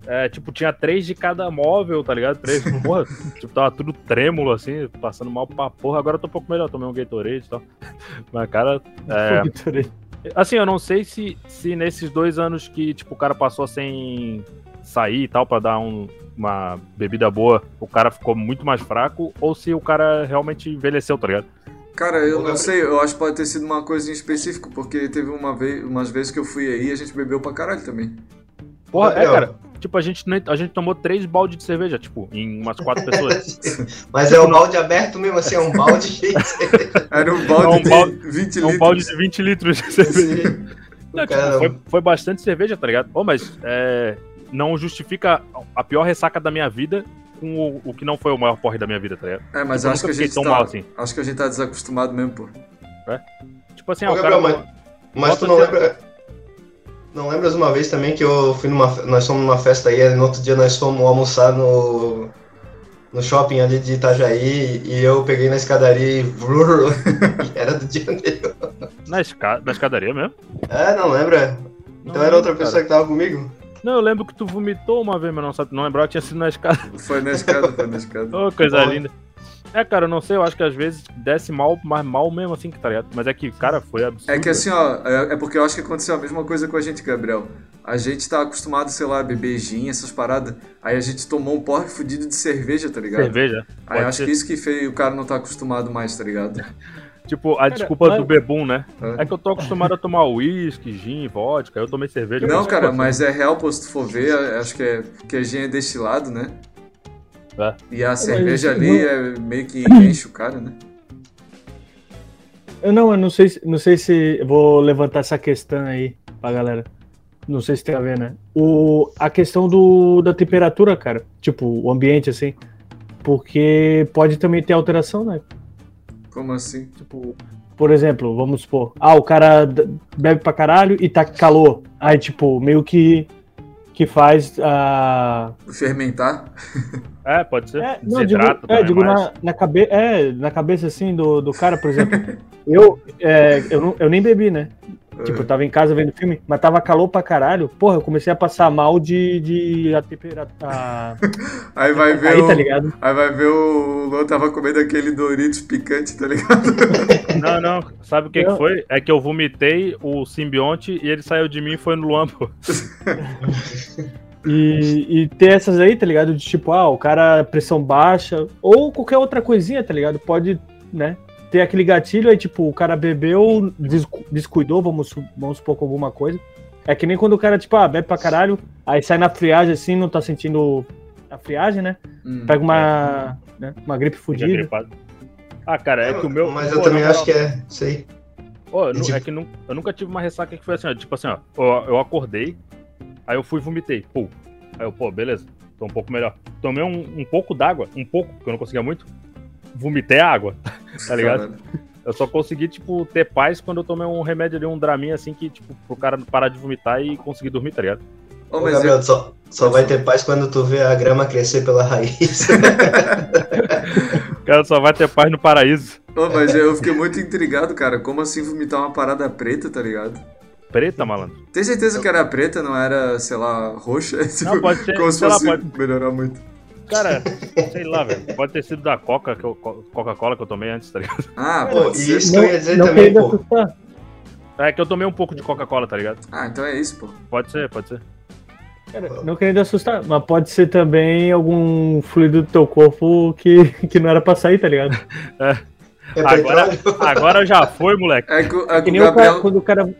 É, tipo, tinha três de cada móvel, tá ligado? Três, porra, tipo, tava tudo trêmulo, assim, passando mal pra porra. Agora eu tô um pouco melhor, tomei um Gatorade e tal. Mas, cara, é, Assim, eu não sei se, se nesses dois anos que, tipo, o cara passou sem sair e tal, pra dar um, uma bebida boa, o cara ficou muito mais fraco, ou se o cara realmente envelheceu, tá ligado? Cara, eu não sei, eu acho que pode ter sido uma coisa em específico, porque teve uma vez, umas vezes que eu fui aí e a gente bebeu pra caralho também. Porra, é, cara. Tipo, a gente, a gente tomou três baldes de cerveja, tipo, em umas quatro pessoas. Mas é um balde aberto mesmo, assim, é um balde cheio de cerveja. Era um balde, é um balde de 20 litros. É um balde de 20 litros de cerveja. Não, tipo, foi, foi, bastante cerveja, tá ligado? Oh, mas é, não justifica a pior ressaca da minha vida com o, o, que não foi o maior porre da minha vida, tá ligado? É, mas tipo, acho que a gente tá, mal, assim. Acho que a gente tá desacostumado mesmo, pô. É? Tipo assim, Ô, ó, Gabriel, cara... Mas, mas tu não lembra... Não lembras uma vez também que eu fui numa. Nós fomos numa festa aí, no outro dia nós fomos almoçar no. No shopping ali de Itajaí e eu peguei na escadaria e. era do dia anterior. Na, esca... na escadaria mesmo? É, não lembra? Então não era outra pessoa cara. que tava comigo? Não, eu lembro que tu vomitou uma vez, mas não, sabe, não lembrava que tinha sido na escada. Foi na escada, foi na escada. oh, coisa linda. É, cara, eu não sei, eu acho que às vezes desce mal, mas mal mesmo assim, que tá ligado? Mas é que, cara, foi absurdo. É que assim, ó, é, é porque eu acho que aconteceu a mesma coisa com a gente, Gabriel. A gente tá acostumado, sei lá, a beber gin, essas paradas. Aí a gente tomou um porre fudido de cerveja, tá ligado? Cerveja? Aí acho ser. que isso que fez o cara não tá acostumado mais, tá ligado? Tipo, a cara, desculpa mas... do bebum, né? É. é. que eu tô acostumado a tomar uísque, gin, vodka, eu tomei cerveja. Não, cara, mas é real, pô, se tu for ver, acho que é que gin é destilado, né? É. E a cerveja ali é meio que enche o cara, né? Eu não, eu não sei, não sei se vou levantar essa questão aí pra galera. Não sei se tem a ver, né? O, a questão do, da temperatura, cara. Tipo, o ambiente, assim. Porque pode também ter alteração, né? Como assim? Tipo, por exemplo, vamos supor, ah, o cara bebe pra caralho e tá calor. Aí, tipo, meio que que faz a. Uh... Fermentar? É, pode ser. É, não, digo, é, digo na, na, cabe... é, na cabeça assim do, do cara, por exemplo. eu, é, eu, não, eu nem bebi, né? Tipo, eu tava em casa vendo filme, mas tava calor pra caralho. Porra, eu comecei a passar mal de, de a temperatura. Aí vai ver. Aí, o, tá ligado? Aí vai ver o Lô tava comendo aquele Doritos picante, tá ligado? Não, não. Sabe o que, que foi? É que eu vomitei o simbionte e ele saiu de mim e foi no Luan, pô. E, e ter essas aí, tá ligado? De tipo, ah, o cara pressão baixa, ou qualquer outra coisinha, tá ligado? Pode, né? Ter aquele gatilho, aí tipo, o cara bebeu, descuidou, vamos, vamos supor com alguma coisa. É que nem quando o cara, tipo, ah, bebe pra caralho, aí sai na friagem assim, não tá sentindo a friagem, né? Hum, Pega uma, é. né, uma gripe fodida. Ah, cara, é que o meu. Mas eu pô, também acho que é, sei. Pô, eu, tipo... é que não, eu nunca tive uma ressaca que foi assim, ó, tipo assim, ó, eu, eu acordei, aí eu fui e vomitei, pô. Aí eu, pô, beleza, tô um pouco melhor. Tomei um, um pouco d'água, um pouco, porque eu não conseguia muito vomitei água, tá ligado? Eu só consegui, tipo, ter paz quando eu tomei um remédio ali, um draminha, assim, que, tipo, pro cara parar de vomitar e conseguir dormir, tá ligado? Ô, mas Gabriel, eu... só, só vai ter paz quando tu vê a grama crescer pela raiz. o cara só vai ter paz no paraíso. Ô, mas eu fiquei muito intrigado, cara. Como assim vomitar uma parada preta, tá ligado? Preta, malandro? Tem certeza que era preta, não era, sei lá, roxa? Não, pode ser. Como se fosse lá, pode... melhorar muito. Cara, sei lá, velho. Pode ter sido da Coca, que eu, Coca-Cola que eu tomei antes, tá ligado? Ah, pô, isso que eu ia dizer também, pô. É que eu tomei um pouco de Coca-Cola, tá ligado? Ah, então é isso, pô. Pode ser, pode ser. Cara, não querendo assustar, mas pode ser também algum fluido do teu corpo que, que não era pra sair, tá ligado? É. é agora, agora já foi, moleque. É que, é que, que o Gabriel... cara, quando o cara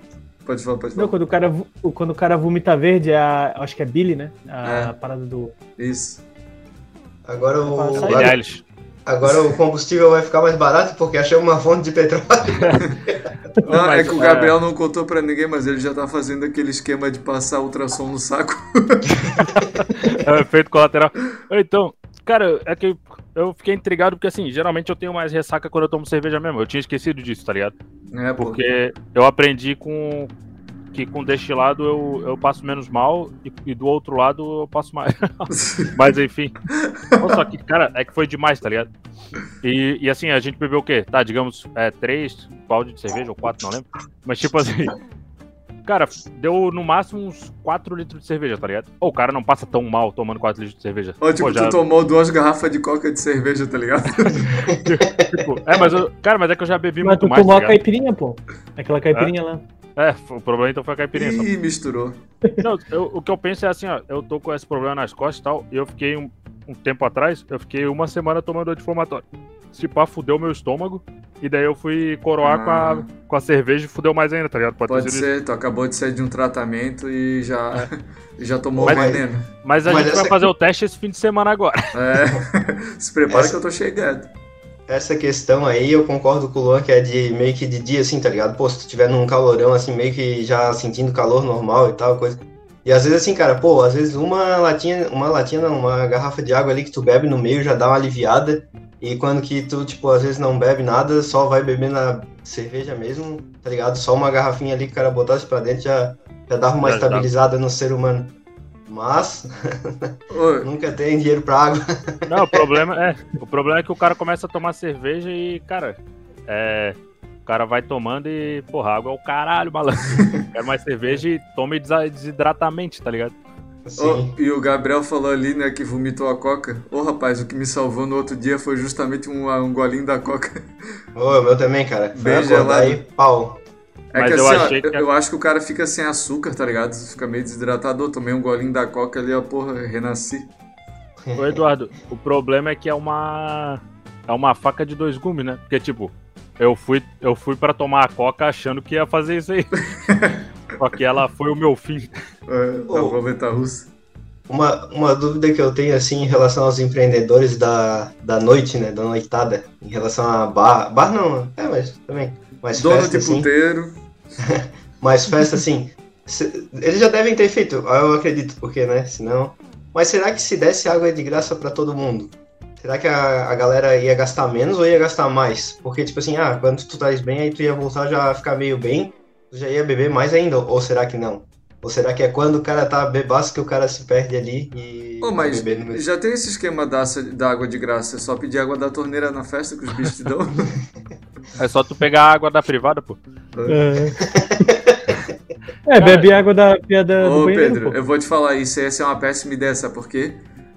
Pode falar, pode falar. Não, quando o cara, quando o cara vomita verde, é a, acho que é Billy, né? A é. parada do. Isso. Agora o. Agora, agora o combustível vai ficar mais barato porque achei uma fonte de petróleo. não, é que o Gabriel não contou pra ninguém, mas ele já tá fazendo aquele esquema de passar ultrassom no saco. é efeito colateral. Então, cara, é que eu fiquei intrigado porque, assim, geralmente eu tenho mais ressaca quando eu tomo cerveja mesmo. Eu tinha esquecido disso, tá ligado? É, porque eu aprendi com, que com destilado eu, eu passo menos mal e, e do outro lado eu passo mais. Mas enfim. Só que, cara, é que foi demais, tá ligado? E, e assim, a gente bebeu o quê? Tá, digamos, é, três balde de cerveja ou quatro, não lembro. Mas tipo assim. Cara, deu no máximo uns 4 litros de cerveja, tá ligado? Ou o cara não passa tão mal tomando 4 litros de cerveja. Ou tipo, Pô, já- tu tomou duas garrafas de coca de cerveja, tá ligado? tipo, é, mas eu, cara, mas é que eu já bebi Mas muito tu mais. tomou Tá a caipirinha, pô. Aquela caipirinha lá. É, o problema então foi a caipirinha. só. Ih, misturou. Não, eu- o que eu penso é assim, ó, eu tô com esse problema nas costas e tal, e eu fiquei um, um tempo atrás, eu fiquei uma semana tomando anti-inflamatório. Se pá, fudeu meu estômago, e daí eu fui coroar com, Ah. a, com a cerveja e fudeu mais ainda, tá ligado? Pode, Pode isso. ser, tu acabou de sair de um tratamento e já, e já tomou Mas- o veneno. Mas a Mas gente vai fazer o teste esse fim de semana agora. É. Se prepara Essa- que eu tô chegando. Essa questão aí eu concordo com o Luan, que é de meio que de dia, assim, tá ligado? Pô, se tu tiver num calorão, assim, meio que já sentindo calor normal e tal, coisa. E às vezes, assim, cara, pô, às vezes uma latinha, uma latinha não, uma garrafa de água ali que tu bebe no meio já dá uma aliviada. E quando que tu, tipo, às vezes não bebe nada, só vai beber na cerveja mesmo, tá ligado? Só uma garrafinha ali que o cara botasse pra dentro já, já dava uma Já dá. estabilizada no ser humano. Mas nunca tem dinheiro pra água. Não, o problema é. O problema é que o cara começa a tomar cerveja e, cara, é. O cara vai tomando e, porra, água é o caralho, malandro. Quero mais cerveja e tome desidratamente, tá ligado? Ô, e o Gabriel falou ali, né, que vomitou a coca. Ô, rapaz, o que me salvou no outro dia foi justamente um, um golinho da coca. Ô, meu também, cara. Bem acordar gelado. e pau. É Mas que eu assim, ó, que- eu, eu acho que o cara fica sem açúcar, tá ligado? Fica meio desidratado. Eu tomei um golinho da coca ali, ó, porra, renasci. Ô, Eduardo, o problema é que é uma. É uma faca de dois gumes, né? Porque, tipo, eu fui, eu fui para tomar a coca achando que ia fazer isso aí. Só que ela foi o meu fim. É, a roleta russa. Uma, uma dúvida que eu tenho, assim, em relação aos empreendedores da, da noite, né? Da noitada. Em relação a bar... Bar não, é, mas também. Mas Dono festa, de assim. puteiro. Mas festa, assim... se- eles já devem ter feito, eu acredito, porque, né? Senão... Mas será que se desse água de graça pra todo mundo? Será que a, a galera ia gastar menos ou ia gastar mais? Porque, tipo assim, ah, quando tu traz bem, aí tu ia voltar já a ficar meio bem, tu já ia beber mais ainda, ou será que não? Ou será que é quando o cara tá bebaço que o cara se perde ali e Ô, mas beber no já tem esse esquema da, da água de graça. É só pedir água da torneira na festa que os bichos te dão. É só tu pegar a água da privada, pô. É, é bebe água da pia da, do Ô, banheiro, Pedro, pô. eu vou te falar, isso ia ser uma péssima ideia, sabe por quê?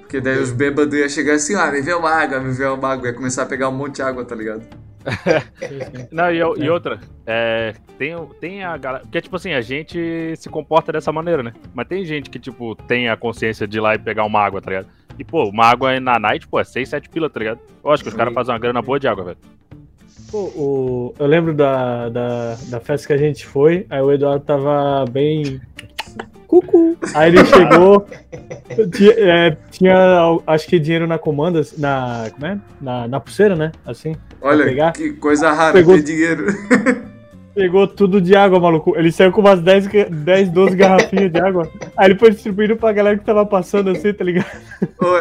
Porque daí os bêbados iam chegar assim, ah, me vê uma água, me vê uma água. Ia começar a pegar um monte de água, tá ligado? Não, e, e outra, é, tem, tem a galera. Porque, tipo assim, a gente se comporta dessa maneira, né? Mas tem gente que, tipo, tem a consciência de ir lá e pegar uma água, tá ligado? E, pô, uma água na night, pô, é 6, 7 pila, tá ligado? Eu acho que os caras fazem uma grana boa de água, velho. Pô, o- eu lembro da, da, da festa que a gente foi, aí o Eduardo tava bem. Cucu! Aí ele chegou, tinha, é, tinha, acho que dinheiro na comanda, na. Como é? Na, na pulseira, né? Assim. Olha, que coisa rara, Pegou- ter dinheiro. Pegou tudo de água, maluco. Ele saiu com umas 10, ga- 10 12 garrafinhas de água. Aí ele foi distribuindo pra galera que tava passando assim, tá ligado?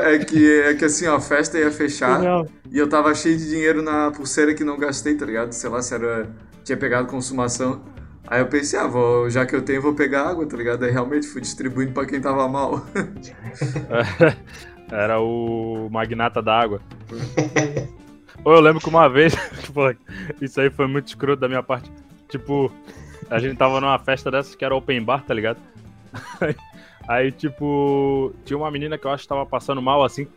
É, que, é que assim, ó, a festa ia fechar Genial. e eu tava cheio de dinheiro na pulseira que não gastei, tá ligado? Sei lá se era. Tinha pegado consumação. Aí eu pensei, ah, vou, já que eu tenho, vou pegar água, tá ligado? Aí realmente fui distribuindo pra quem tava mal. Era o magnata da água. Ou eu lembro que uma vez, tipo, isso aí foi muito escroto da minha parte. Tipo, a gente tava numa festa dessas que era open bar, tá ligado? Aí, aí, tipo, tinha uma menina que eu acho que tava passando mal assim.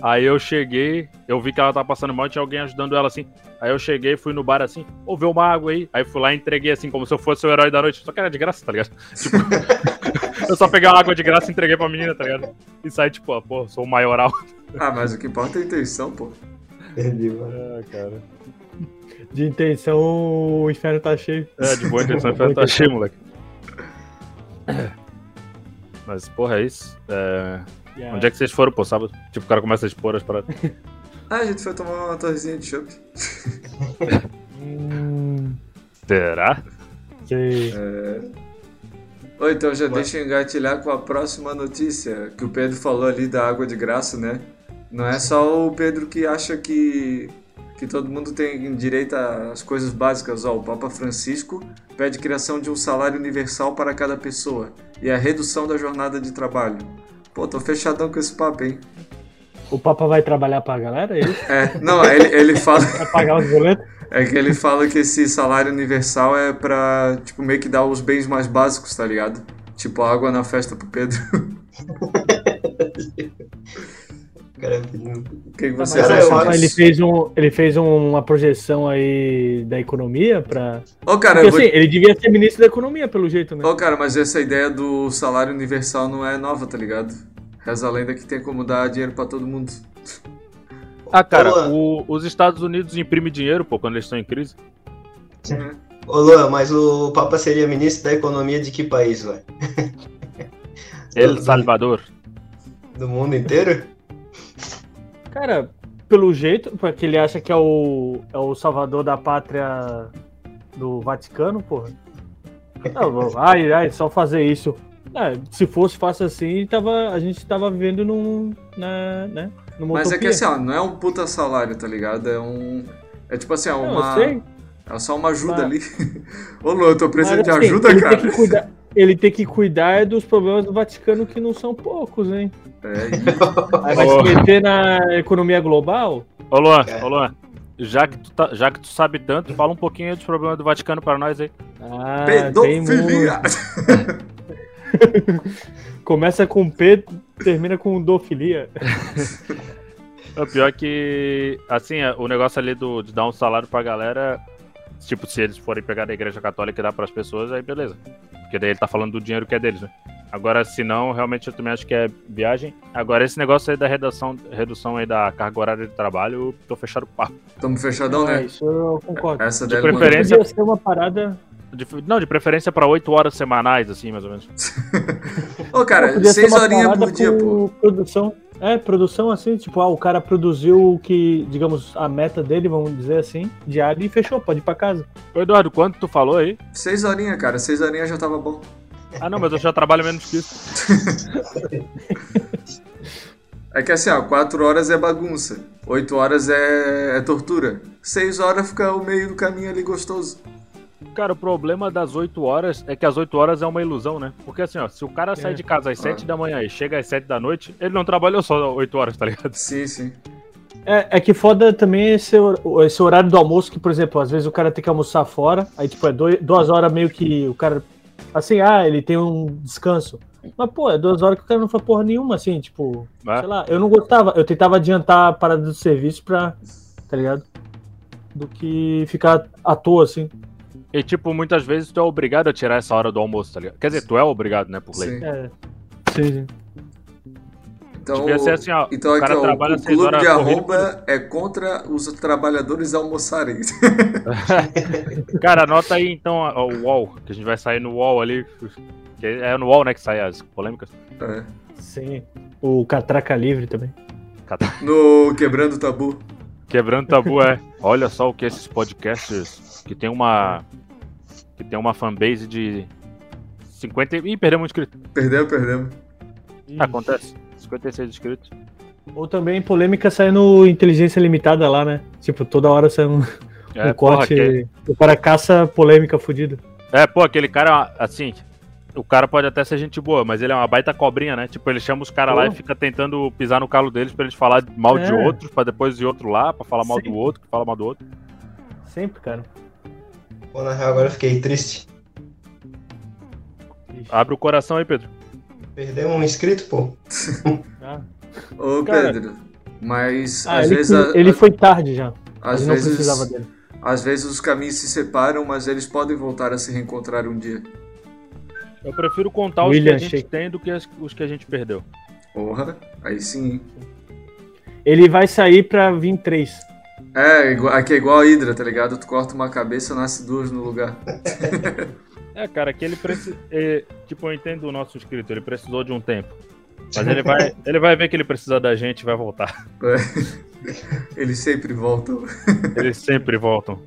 Aí eu cheguei, eu vi que ela tava passando mal e tinha alguém ajudando ela assim. Aí eu cheguei, fui no bar assim, vê uma água aí. Aí fui lá e entreguei assim, como se eu fosse o herói da noite. Só que era de graça, tá ligado? Tipo, eu só peguei uma água de graça e entreguei pra menina, tá ligado? E saí, tipo, ó, pô, sou o maioral. ah, mas o que importa é a intenção, pô. Entendi, mano. É, cara. De intenção, o inferno tá cheio. É, de boa intenção, eu tá cheio, moleque. Mas, porra, é isso. É... Onde é que vocês foram, pô, sábado? Tipo, o cara começa a expor as paradas. Ah, a gente foi tomar uma torrezinha de chopp. Hum, Será? sei. Ou então já deixa eu engatilhar com a próxima notícia, que o Pedro falou ali da água de graça, né? Não é só o Pedro que acha que, que todo mundo tem direito às coisas básicas. Ó, o Papa Francisco pede criação de um salário universal para cada pessoa e a redução da jornada de trabalho. Pô, tô fechadão com esse papo, hein? O Papa vai trabalhar pra galera, é isso? É, não, ele, ele fala. Vai pagar os boletos? É que ele fala que esse salário universal é pra, tipo, meio que dar os bens mais básicos, tá ligado? Tipo, água na festa pro Pedro. O que, você acha disso? acho- ele fez, um, ele fez um- uma projeção aí da economia pra. Ô, cara, Porque vou... assim, ele devia ser ministro da economia, pelo jeito, né? Ô, cara, mas essa ideia do salário universal não é nova, tá ligado? Reza a lenda que tem como dar dinheiro pra todo mundo. Ah, cara, o- os Estados Unidos imprimem dinheiro, pô, quando eles estão em crise. Ô Luan, mas o Papa seria ministro da economia de que país, velho? El Salvador. Do mundo inteiro? Cara, pelo jeito, porque ele acha que é o, é o salvador da pátria do Vaticano, porra. Não, ai, ai, só fazer isso. É, se fosse fácil assim, tava, a gente tava vivendo num. Na, né, numa Mas é que utopia. assim, ó, não é um puta salário, tá ligado? É um. É tipo assim, é uma. É só uma ajuda Mas- ali. Ô, Lu, eu tô precisando de assim, ajuda, ele cara. Tem que cuidar, ele tem que cuidar dos problemas do Vaticano, que não são poucos, hein? É, Aí vai se meter na economia global? Ô, Luan, É. ô, Luan. Já que, tu tá- já que tu sabe tanto, fala um pouquinho dos problemas do Vaticano pra nós aí. Ah, tem Pedofilia! Começa com P, termina com dofilia. O pior que, assim, é, o negócio ali do, de dar um salário pra galera, tipo, se eles forem pegar da igreja católica e dar pras pessoas, aí beleza. Porque daí ele tá falando do dinheiro que é deles, né? Agora, se não, realmente eu também acho que é viagem. Agora, esse negócio aí da redução, redução aí da carga horária de trabalho, eu tô fechado com o papo. Tamo fechadão, É, né? isso eu concordo. Essa De preferência- Podia ser uma parada. De- não, de preferência pra 8 horas semanais, assim, mais ou menos. Ô, cara, podia ser seis uma horinhas parada por dia, pô. Produção. É, produção assim, tipo, ah, o cara produziu o que, digamos, a meta dele, vamos dizer assim, diário e fechou, pode ir pra casa. Ô, Eduardo, quanto tu falou aí? Seis horinhas, cara. Seis horinhas já tava bom. Ah, não, mas eu já trabalho menos que isso. É que assim, ó, quatro horas é bagunça. Oito horas é, é tortura. Seis horas fica o meio do caminho ali gostoso. Cara, o problema das 8 horas é que as 8 horas é uma ilusão, né? Porque assim, ó, se o cara sai É. de casa às 7 Ah. da manhã e chega às 7 da noite, ele não trabalhou só 8 horas, tá ligado? Sim, sim. É, é que foda também esse, esse horário do almoço, que, por exemplo, às vezes o cara tem que almoçar fora, aí, tipo, é dois- duas horas meio que o cara. Assim, ah, ele tem um descanso. Mas, pô, é duas horas que o cara não faz porra nenhuma, assim, tipo. Né? Sei lá, eu não gostava, eu tentava adiantar a parada do serviço pra. Tá ligado? Do que ficar à toa, assim. E tipo, muitas vezes tu é obrigado a tirar essa hora do almoço, tá ligado? Quer dizer, tu é obrigado, né, por lei. Sim. É. Sim, sim. Então, Devia ser assim, ó. então o aqui, cara ó, trabalha o clube horas de arroba é contra os trabalhadores almoçarem. Cara, anota aí então ó, o UOL, que a gente vai sair no UOL ali. que É no UOL, né, que sai as polêmicas. É. Sim. O Catraca Livre também. No Quebrando Tabu. Quebrando tabu é. Olha só o que esses podcasts que tem uma. Que tem uma fanbase de 50. e- Ih, perdemos um inscrito. Perdemos, perdemos. Acontece. 56 inscritos. Ou também polêmica saindo inteligência limitada lá, né? Tipo, toda hora sai um, É, um porra, corte. que- O cara caça polêmica fudida. é, pô, aquele cara, assim. O cara pode até ser gente boa, mas ele é uma baita cobrinha, né? Tipo, ele chama os caras lá e fica tentando pisar no calo deles pra eles falar mal de É. outros, pra depois ir outro lá, pra falar mal Sim. do outro, que fala mal do outro. Sempre, cara. Pô, na real, agora eu fiquei triste. Abre o coração aí, Pedro. Perdemos um inscrito, pô. Ah, Ô, Cara- Pedro. Mas Ah, às ele, vezes. a- ele foi tarde já. às ele não vezes. precisava dele. Às vezes os caminhos se separam, mas eles podem voltar a se reencontrar um dia. Eu prefiro contar os William que a gente Shakespeare. tem do que as- os que a gente perdeu. Porra, aí sim. Ele vai sair pra vir três. É, igual- aqui é igual a Hydra, tá ligado? Tu corta uma cabeça, nasce duas no lugar. É, cara, que ele precisa. Tipo, eu entendo o nosso inscrito, ele precisou de um tempo. Mas ele vai, ele vai ver que ele precisa da gente e vai voltar. Eles sempre voltam. Eles sempre voltam.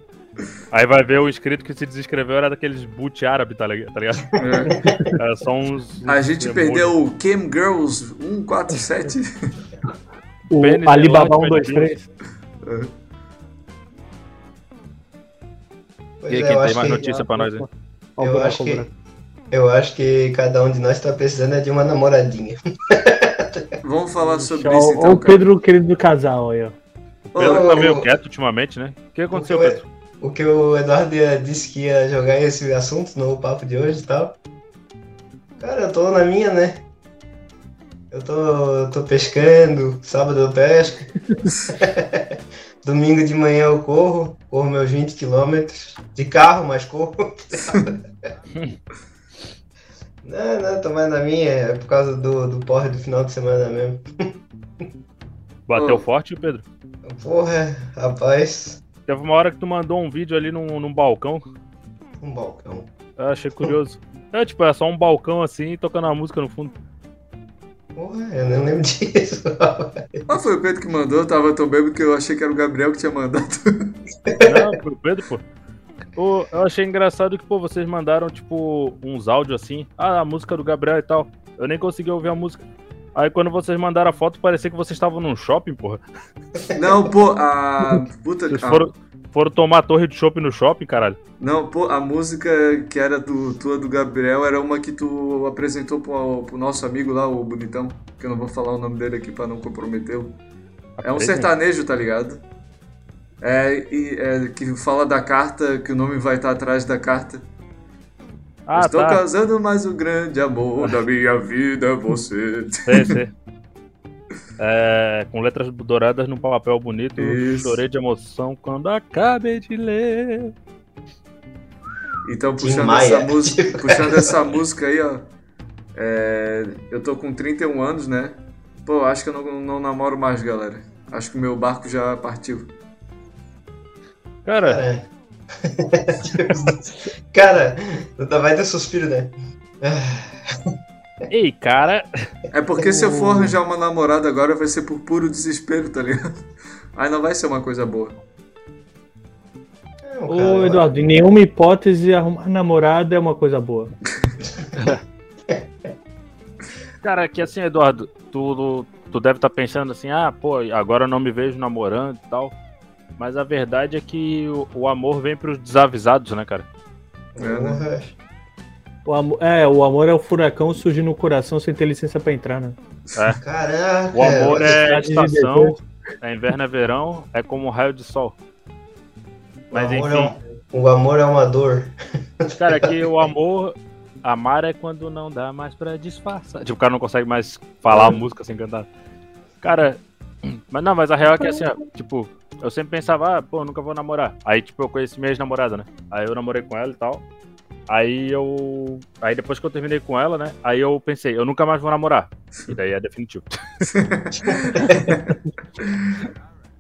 Aí vai ver o inscrito que se desinscreveu era daqueles boot árabe, tá ligado? Tá ligado? É. Era só uns. A uns gente demônios. perdeu o Cam Girls 147. O Alibaba enorme, 1, Pois E aí, é, quem eu tem acho mais que- notícia pra nós aí? Eu buraco, acho que, eu acho que cada um de nós tá precisando de uma namoradinha. vamos falar sobre Ó, isso ó então, o Pedro, querido do casal aí, ó. O Pedro tá meio quieto ultimamente, né? O que aconteceu, o que eu- Pedro? O que o Eduardo disse que ia jogar esse assunto no papo de hoje e tal. Cara, eu tô na minha, né? Eu tô, tô pescando, sábado eu pesco. Domingo de manhã eu corro, corro meus 20 quilômetros. De carro, mas corro. não, não, tô mais na minha, é por causa do, do porre do final de semana mesmo. Bateu Ô. forte, Pedro? Porra, rapaz, Teve uma hora que tu mandou um vídeo ali num, num balcão. um balcão. Eu achei curioso. É, tipo, é só um balcão assim, tocando uma música no fundo. Porra, eu nem lembro disso. Ah, foi o Pedro que mandou, eu tava tão bêbado que eu achei que era o Gabriel que tinha mandado. Não, foi o Pedro, pô. Pô, eu achei engraçado que, pô, vocês mandaram, tipo, uns áudios assim. Ah, a música do Gabriel e tal. Eu nem consegui ouvir a música. Aí quando vocês mandaram a foto, parecia que vocês estavam num shopping, porra. Não, pô, a. Puta Vocês a- foram, tomar a torre de shopping no shopping, caralho. Não, pô, a música que era do, tua do Gabriel era uma que tu apresentou pro, pro nosso amigo lá, o Bonitão, que eu não vou falar o nome dele aqui pra não comprometê-lo. É um sertanejo, tá ligado? É, e, é, que fala da carta, que o nome vai estar atrás da carta. Ah, Estou tá. casando, mas o grande amor da minha vida você. Sei, sei. É, com letras douradas num papel bonito, Isso. chorei de emoção quando acabei de ler. Então, puxando Maia. essa, música, puxando essa música aí, ó. é, eu tô com 31 anos, né? Pô, acho que eu não, não namoro mais, galera. Acho que o meu barco já partiu. Cara, É. Cara, vai ter suspiro, né? Ei, cara, É porque se eu for arranjar uma namorada agora vai ser por puro desespero, tá ligado? Aí não vai ser uma coisa boa. Não, Ô, cara, Eduardo, em nenhuma hipótese arrumar namorada é uma coisa boa. cara, que assim, Eduardo, tu, tu deve estar pensando assim, ah, pô, agora eu não me vejo namorando e tal. Mas a verdade é que o, o amor vem pros desavisados, né, cara? Porra. O amor, é, o amor é o furacão surge no coração sem ter licença pra entrar, né? Caraca. O amor é de estação, é inverno, é verão, é como um raio de sol. Mas o amor enfim, É um, o amor é uma dor. cara, que o amor, amar é quando não dá mais pra disfarçar. Tipo, o cara não consegue mais falar a música sem cantar. Cara, mas não, mas a real é que assim, ó, tipo, eu sempre pensava, ah, pô, nunca vou namorar. Aí, tipo, eu conheci minha ex-namorada, né? Aí eu namorei com ela e tal. Aí eu. Aí depois que eu terminei com ela, né? Aí eu pensei, eu nunca mais vou namorar. E daí é definitivo.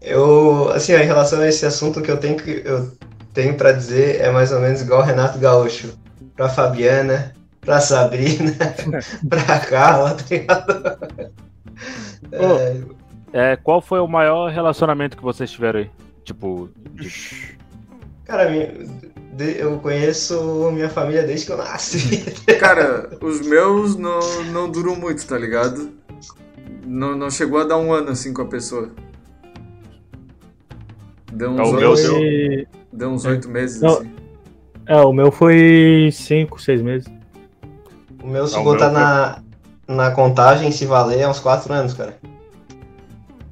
Eu, assim, ó, em relação a esse assunto o que eu tenho que eu tenho para dizer é mais ou menos igual o Renato Gaúcho. Pra Fabiana, pra Sabrina, pra Carla, tá ligado? É, É, qual foi o maior relacionamento que vocês tiveram aí? Tipo, de- cara, eu conheço minha família desde que eu nasci. Cara, os meus não, não duram muito, tá ligado? Não, não chegou a dar um ano assim com a pessoa. Deu É, uns meu oito- Foi- deu uns oito meses, Não. assim. É, o meu foi 5, 6 meses. O meu, se Ah, o botar meu na, na contagem, se valer, é uns 4 anos, cara.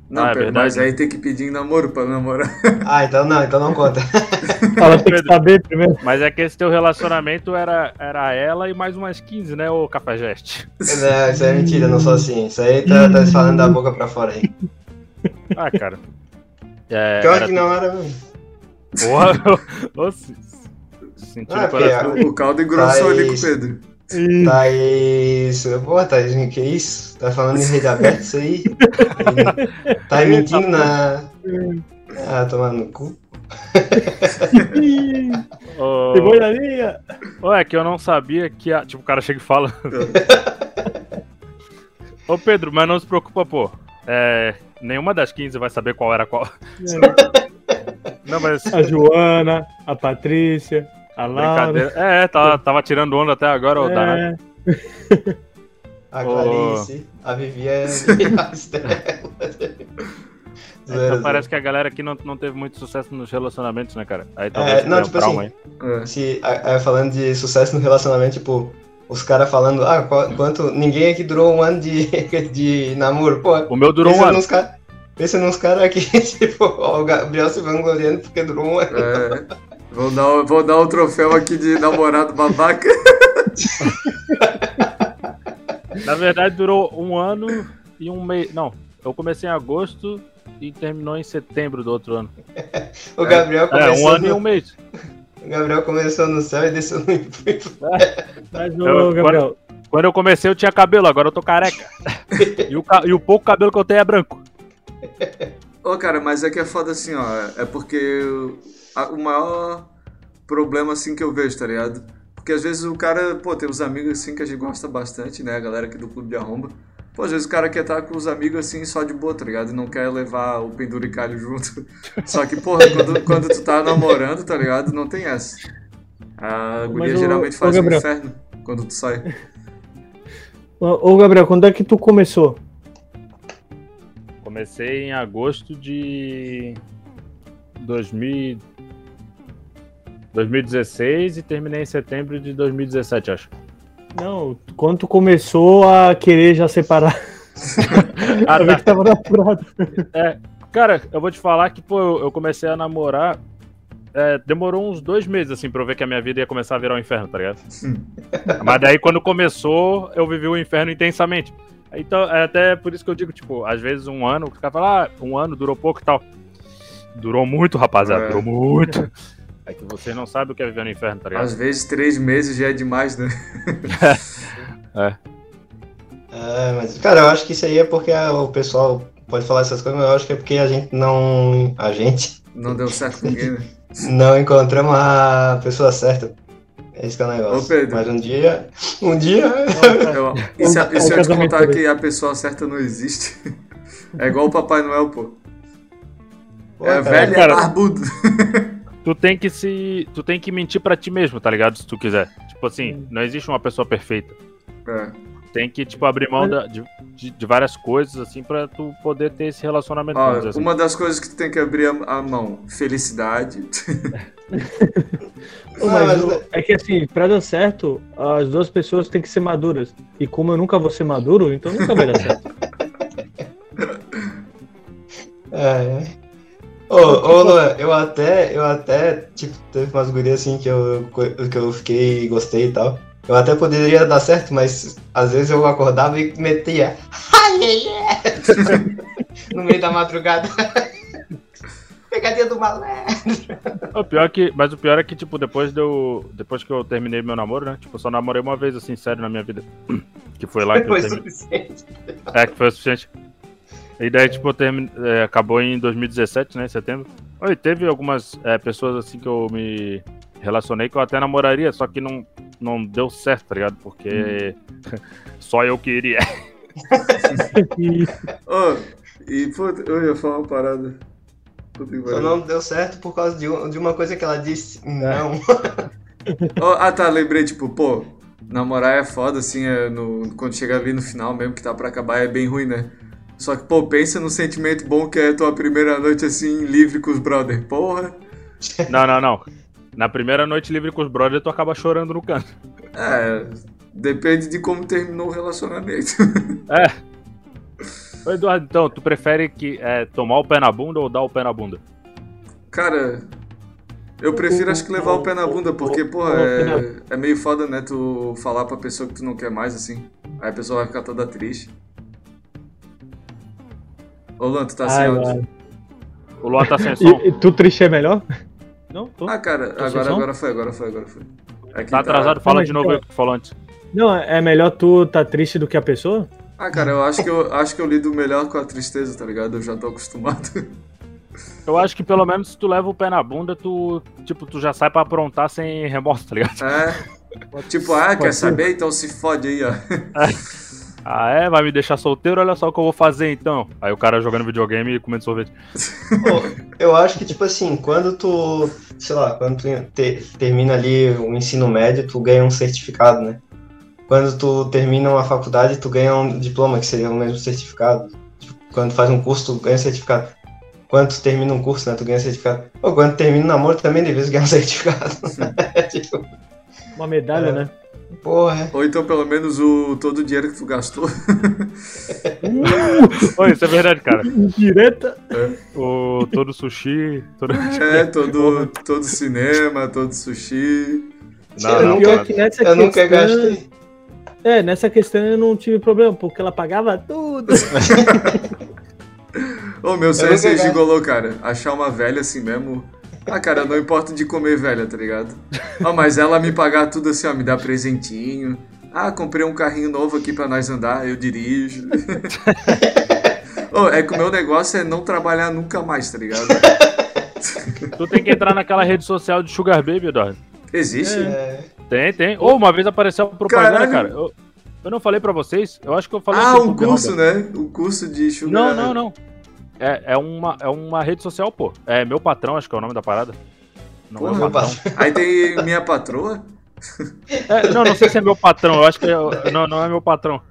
Não, Ah, é Pedro, mas aí tem que pedir em namoro pra namorar. Ah, então não, então não conta. Ela tem que saber primeiro. Mas é que esse teu relacionamento era, era ela e mais umas 15, né, ô Cafajeste? Não, isso é mentira, não sou assim. Isso aí tá, tá falando da boca pra fora aí. Ah, cara. É, Pior era- que não era mesmo. Porra, ô, se- sentindo Ah, o coração. O caldo engrossou ali com o Pedro. Tá isso. Pô, dizendo que isso? Tá falando em rede aberta isso aí? Tá mentindo na. Ah, tomando no cu. Ô, Pegou na linha. ô, é que eu não sabia que. A... Tipo, o cara chega e fala. Ô, Pedro, mas não se preocupa, pô. É, nenhuma das 15 vai saber qual era qual. Não, mas. A Joana, a Patrícia. Brincadeira. É, tava, tava tirando onda até agora, ô danado. É, A Ô. Clarice, a Viviane, a Estela. Então parece que a galera aqui não, não teve muito sucesso nos relacionamentos, né, cara? Aí É, talvez não, tenha tipo trauma assim, aí. É. Se, a- a- falando de sucesso no relacionamento, tipo, os caras falando, ah, quanto. Ninguém aqui durou um ano de, de namoro. Pô, o meu durou um ano. Cara, pensa nos caras aqui, tipo, ó, o Gabriel se vangloriando porque durou um ano. É, vou, dar, vou dar o um troféu aqui de namorado babaca. Na verdade, durou um ano e um mês. Não, eu comecei em agosto e terminou em setembro do outro ano. o Gabriel começou. É, um ano no... e um mês. O Gabriel começou no céu e desceu no inferno. Mas o eu, Gabriel. Quando, quando, eu comecei, eu tinha cabelo, agora eu tô careca. e, o, e o pouco cabelo que eu tenho é branco. Ô, cara, mas é que é foda assim, ó. É porque o maior problema assim que eu vejo, tá ligado? Porque às vezes o cara, pô, tem uns amigos assim que a gente gosta bastante, né? A galera aqui do Clube de Arromba. Pô, às vezes o cara quer estar com os amigos assim só de boa, tá ligado? E não quer levar o penduricalho junto. Só que, porra, quando, quando tu tá namorando, tá ligado? Não tem essa. A guria geralmente faz um inferno quando tu sai. Ô, Gabriel, quando é que tu começou? Comecei em agosto de 2000... 2016 e terminei em setembro de 2017, acho. Não, quando tu começou a querer já separar. ah, tá. que tava na prova. É, cara, eu vou te falar que, pô, eu, eu comecei a namorar. É, demorou uns dois meses, assim, pra eu ver que a minha vida ia começar a virar um inferno, tá ligado? Mas daí, quando começou, eu vivi o inferno intensamente. Então, é até por isso que eu digo, tipo, às vezes um ano, o cara fala, ah, um ano durou pouco e tal. Durou muito, rapaziada, é. durou muito. É que você não sabe o que é viver no inferno, tá ligado? Às vezes três meses já é demais, né? é. é. mas, cara, eu acho que isso aí é porque o pessoal pode falar essas coisas, mas eu acho que é porque a gente não. A gente. Não deu certo com ninguém, né? não encontramos a pessoa certa. É isso que é o negócio. Ô, Pedro. Mas um dia. Um dia. Eu, e se, e se eu te contar que a pessoa certa não existe? É igual o Papai Noel, pô. pô é velho e é barbudo. Tu tem que se. Tu tem que mentir para ti mesmo, tá ligado? Se tu quiser. Tipo assim, não existe uma pessoa perfeita. É. Tem que, tipo, abrir mão da, de, de, de, várias coisas, assim, pra tu poder ter esse relacionamento. Ó, assim. Uma das coisas que tu tem que abrir a, a mão, felicidade. mas é que assim, pra dar certo, as duas pessoas têm que ser maduras. E como eu nunca vou ser maduro, então nunca vai dar certo. é, é. Ô, ô Luan, eu até, eu até, tipo, teve umas gurias assim que eu, que eu fiquei gostei e tal. Eu até poderia dar certo, mas às vezes eu acordava e metia. no meio da madrugada. Pegadinha do malandro. O pior que, mas o pior é que, tipo, depois, deu, depois que eu terminei meu namoro, né? Tipo, eu só namorei uma vez, assim, sério, na minha vida. Que foi lá que foi eu terminei. suficiente. É, que foi o suficiente. E daí, tipo, termine, é, acabou em 2017, né? Em setembro. Oi, teve algumas é, pessoas assim que eu me relacionei que eu até namoraria, só que não, não deu certo, tá ligado? Porque hum. só eu queria. oh, e, pô, eu ia falar uma parada. Só não deu certo por causa de, de uma coisa que ela disse. É. Não. oh, ah, tá, lembrei, tipo, pô, namorar é foda, assim, é no, quando chega ali no final mesmo, que tá pra acabar, é bem ruim, né? Só que, pô, pensa no sentimento bom que é tua primeira noite assim, livre com os brother, porra. Não, não, não. Na primeira noite livre com os brothers, tu acaba chorando no canto. É, depende de como terminou o relacionamento. É. Ô, Eduardo, então, tu prefere que, é, tomar o pé na bunda ou dar o pé na bunda? Cara, eu prefiro acho que levar o pé na bunda, porque, porra, é, é meio foda, né, tu falar pra pessoa que tu não quer mais, assim. Aí a pessoa vai ficar toda triste. Ô, Luan, tu tá sem áudio. O Luan tá sem som. E, tu triste é melhor? Não, tô. Ah, cara, tô agora, agora foi, agora foi, agora foi. É tá atrasado, tá... fala de novo aí o que tu falou antes. Não, é melhor tu tá triste do que a pessoa? Ah, cara, eu acho que eu acho que eu lido melhor com a tristeza, tá ligado? Eu já tô acostumado. Eu acho que pelo menos se tu leva o pé na bunda, tu, tipo, tu já sai pra aprontar sem remorso, tá ligado? É. tipo, ah, quer saber? Então se fode aí, ó. É. Ah, é? Vai me deixar solteiro? Olha só o que eu vou fazer então. Aí o cara jogando videogame e comendo sorvete. eu acho que, tipo assim, quando tu, sei lá, quando tu te, termina ali o ensino médio, tu ganha um certificado, né? Quando tu termina uma faculdade, tu ganha um diploma, que seria o mesmo certificado. Tipo, quando tu faz um curso, tu ganha um certificado. Quando tu termina um curso, né, tu ganha um certificado. Ou quando tu termina um namoro, também deveria ganhar um certificado. tipo, uma medalha, é. né? Porra. Ou então pelo menos o todo o dinheiro que tu gastou. Oi, isso é verdade, cara. Direta. O todo sushi. Todo... É, todo, todo cinema, todo sushi. Não, eu não, nunca, cara. que nessa eu nunca questão- gastei. É, nessa questão eu não tive problema, porque ela pagava tudo. Ô, meu sonho Eu é ser nunca gigolô, cara. Achar uma velha assim mesmo. Ah, cara, não importa de comer velha, tá ligado? Ó, mas ela me pagar tudo assim, ó, me dá presentinho. Ah, comprei um carrinho novo aqui pra nós andar, eu dirijo. Ô, é que o meu negócio é não trabalhar nunca mais, tá ligado? Tu tem que entrar naquela rede social de Sugar Baby, Eduardo. Existe? É. Tem, tem. Ou uma vez apareceu uma propaganda, Caralho. cara. Eu, eu não falei pra vocês, eu acho que eu falei Ah, aqui um curso, né? Um curso de sugar... Não, não, não. É, é, uma, é uma rede social, pô. É meu patrão, acho que é o nome da parada. Não, Porra, meu patrão. patrão. Aí tem minha patroa. É, não, não sei se é meu patrão, eu acho que é, não, não é meu patrão.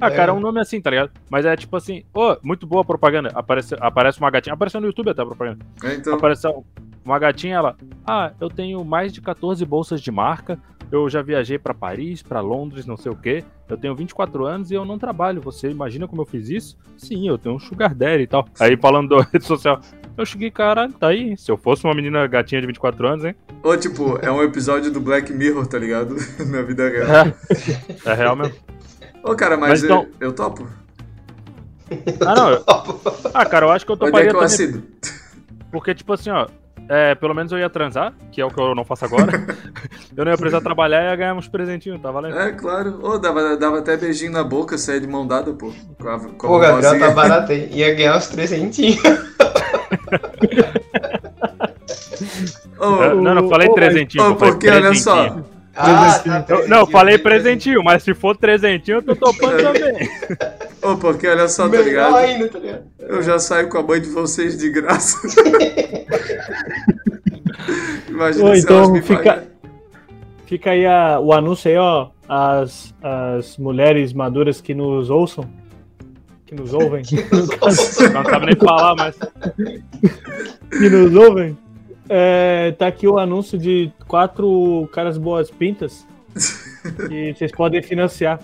Ah, É. cara, é um nome assim, tá ligado? Mas é tipo assim, ô, muito boa a propaganda. Aparece, aparece uma gatinha. Apareceu no YouTube até a propaganda. É, então, Apareceu uma gatinha, ela. Ah, eu tenho mais de 14 bolsas de marca. Eu já viajei pra Paris, pra Londres, não sei o quê. Eu tenho 24 anos e eu não trabalho. Você imagina como eu fiz isso? Sim, eu tenho um sugar daddy e tal. Aí falando da rede social. Eu cheguei, caralho, tá aí. Se eu fosse uma menina gatinha de 24 anos, hein? ou tipo, é um episódio do Black Mirror, tá ligado? Na vida real. É, é real mesmo. Ô, cara, mas, Mas então- eu, eu topo. Ah, não. eu- Ah, cara, eu acho que eu Onde é toparia que eu também. Porque, tipo assim, ó, é, pelo menos eu ia transar, que é o que eu não faço agora. eu não ia precisar trabalhar e ia ganhar uns presentinhos, tá valendo? É, claro. Ô, dava, dava até beijinho na boca, sair de mão dada, pô. Com a, com Pô, Gabriel tá barato aí. Ia ganhar uns trezentinhos. Ô, É, não, não falei ô, trezentinho, falei porque olha só. Ah, tá. Eu- não, falei presentinho, mas se for trezentinho, eu tô topando também. Ô, porque olha só, tá ligado? ainda, tá ligado? Eu já saio com a mãe de vocês de graça. Imagina Ô, se elas então me fica, fica aí a- o anúncio aí, ó. As, as mulheres maduras que nos ouçam. Que nos ouvem. Não sabe nem falar, mas. que nos ouvem. É, tá aqui o anúncio de quatro caras boas pintas. Que vocês podem financiar.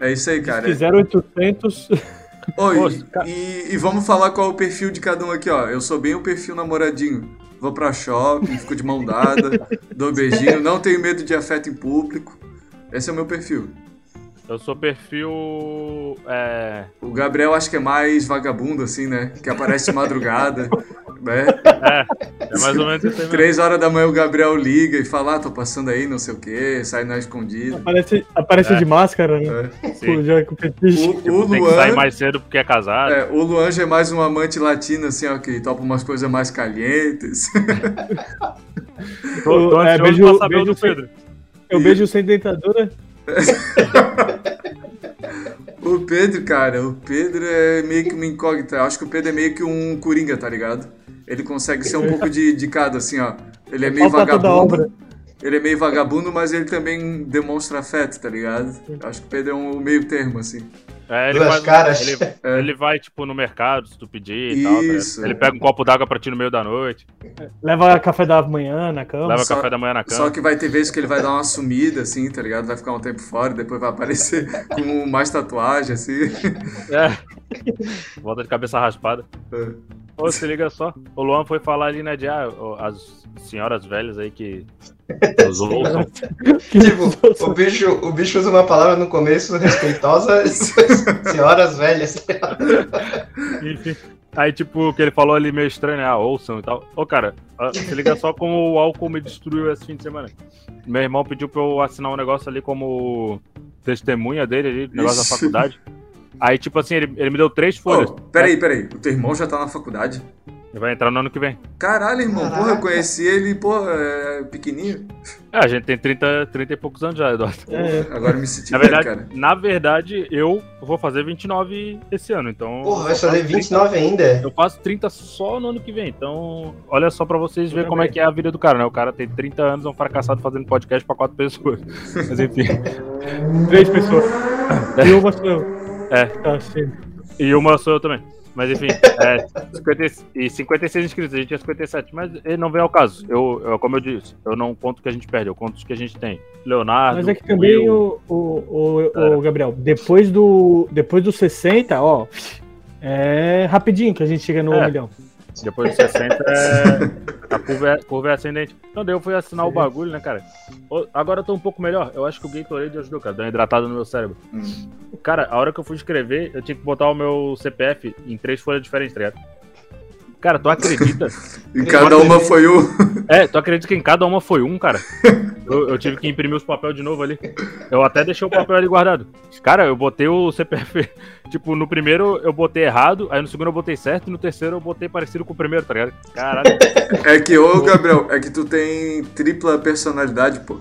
É isso aí, Se cara. quiser 800. Oi, e, e vamos falar qual é o perfil de cada um aqui, ó. Eu sou bem o perfil namoradinho. Vou pra shopping, fico de mão dada, dou beijinho, não tenho medo de afeto em público. Esse é o meu perfil. Eu sou perfil. É. O Gabriel acho que é mais vagabundo, assim, né? Que aparece de madrugada, né? É mais ou menos isso aí. Três horas da manhã o Gabriel liga e fala, ah, tô passando aí, não sei o quê, sai na escondida. Aparece, aparece É. de máscara, né? É. Sim. Com, já com. O, o Tem que sair Luan, mais cedo porque é casado. é, o Luan já é mais um amante latino, assim, ó, que topa umas coisas mais calientes. Tô, tô É, beijo- pra saber o do Pedro. Eu beijo sem dentadura. O Pedro, cara, o Pedro é meio que uma incógnita. Acho que o Pedro é meio que um coringa, tá ligado? Ele consegue ser um pouco de, de cada, assim, ó. Ele é meio vagabundo. Ele é meio vagabundo, mas ele também demonstra afeto, tá ligado? Acho que o Pedro é um meio termo, assim. É, ele, Duas caras. ele, É. ele vai, tipo, no mercado, se tu pedir e tal. tá. Ele pega um copo d'água pra ti no meio da noite, Leva café da manhã na cama. leva Só- café da manhã na cama. Só que vai ter vezes que ele vai dar uma sumida, assim, tá ligado? Vai ficar um tempo fora, depois vai aparecer com mais tatuagem, assim. É. Volta de cabeça raspada. É. Ô, se liga só. O Luan foi falar ali, né, de ah, as senhoras velhas aí que nos ouçam. Tipo, o bicho, o bicho usa uma palavra no começo respeitosa, senhoras velhas. Enfim. Aí, tipo, o que ele falou ali meio estranho, né? Ah, ouçam e tal. Ô, cara, se liga só como o álcool me destruiu esse fim de semana. Meu irmão pediu pra eu assinar um negócio ali como testemunha dele ali, negócio Ixi. da faculdade. Aí, tipo assim, ele, ele me deu três folhas. peraí, peraí. O teu irmão já tá na faculdade? Ele vai entrar no ano que vem. Caralho, irmão. Caraca. Porra, eu conheci ele, porra, é pequenininho. É, a gente tem 30, 30 e poucos anos já, Eduardo. É. Agora me senti Na velho, verdade, cara. na verdade, eu vou fazer 29 esse ano, então. Porra, vai fazer faço 29 ainda. 30 Eu faço 30 só no ano que vem, então olha só pra vocês verem como é que é a vida do cara, né? O cara tem 30 anos, é um fracassado fazendo podcast pra quatro pessoas. Mas enfim. Três pessoas. E uma sou eu. É. Tá. E uma sou eu também. Mas enfim, é, 50, e 56 inscritos, a gente tinha 57, mas ele não vem ao caso. Eu, eu, como eu disse, eu não conto o que a gente perde, eu conto os que a gente tem. Leonardo. Mas é que também, Will, o, o, o, o, Gabriel, depois do, depois do 60, ó, é rapidinho que a gente chega no é. 1 milhão. Depois de 60 é. A curva é, curva é ascendente. Então daí eu fui assinar Sim. o bagulho, né, cara? Agora eu tô um pouco melhor. Eu acho que o Gatorade ajudou, cara. Deu uma hidratada no meu cérebro. Hum. Cara, a hora que eu fui escrever, eu tinha que botar o meu CPF em três folhas diferentes, tá ligado? Cara, tu acredita? em cada uma foi um. É, tu acredita que em cada uma foi um, cara? Eu, eu, tive que imprimir os papéis de novo ali. Eu até deixei o papel ali guardado. Cara, eu botei o CPF. Tipo, no primeiro eu botei errado, aí no segundo eu botei certo, e no terceiro eu botei parecido com o primeiro, tá ligado? Caralho. É que, ô Gabriel, é que tu tem tripla personalidade, pô.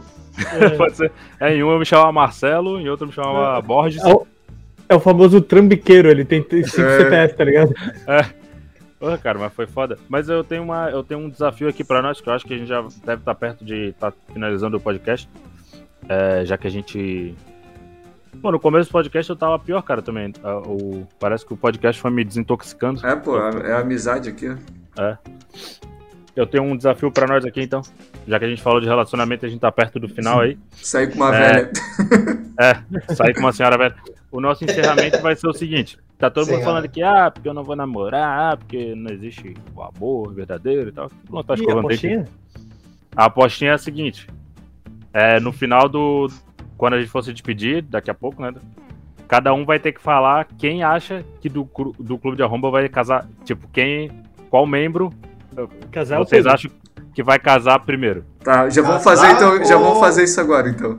É. Pode ser. É, em um eu me chamava Marcelo, em outro eu me chamava é. Borges. É o, é o famoso trambiqueiro, ele tem cinco é. CPF, tá ligado? É. Porra, cara, mas foi foda. Mas eu tenho, uma, eu tenho um desafio aqui pra nós, que eu acho que a gente já deve estar tá perto de estar tá finalizando o podcast. É, já que a gente. Pô, no começo do podcast eu tava pior, cara, também. O, parece que o podcast foi me desintoxicando. É, pô, é a amizade aqui. É. Eu tenho um desafio pra nós aqui, então. Já que a gente falou de relacionamento, a gente tá perto do final aí. Sair com uma é... velha. É, sair com uma senhora velha. O nosso encerramento vai ser o seguinte: tá todo Sim, mundo falando aqui, ah, porque eu não vou namorar, ah, porque não existe o amor verdadeiro e tal. Não tá e a apostinha? A apostinha é a seguinte: é, no final do. Quando a gente for se despedir, daqui a pouco, né? Cada um vai ter que falar quem acha que do, do clube de arromba vai casar. Tipo, quem. Qual membro casar vocês acham que vai casar primeiro? Tá, já vamos fazer então. Já vamos fazer isso agora então.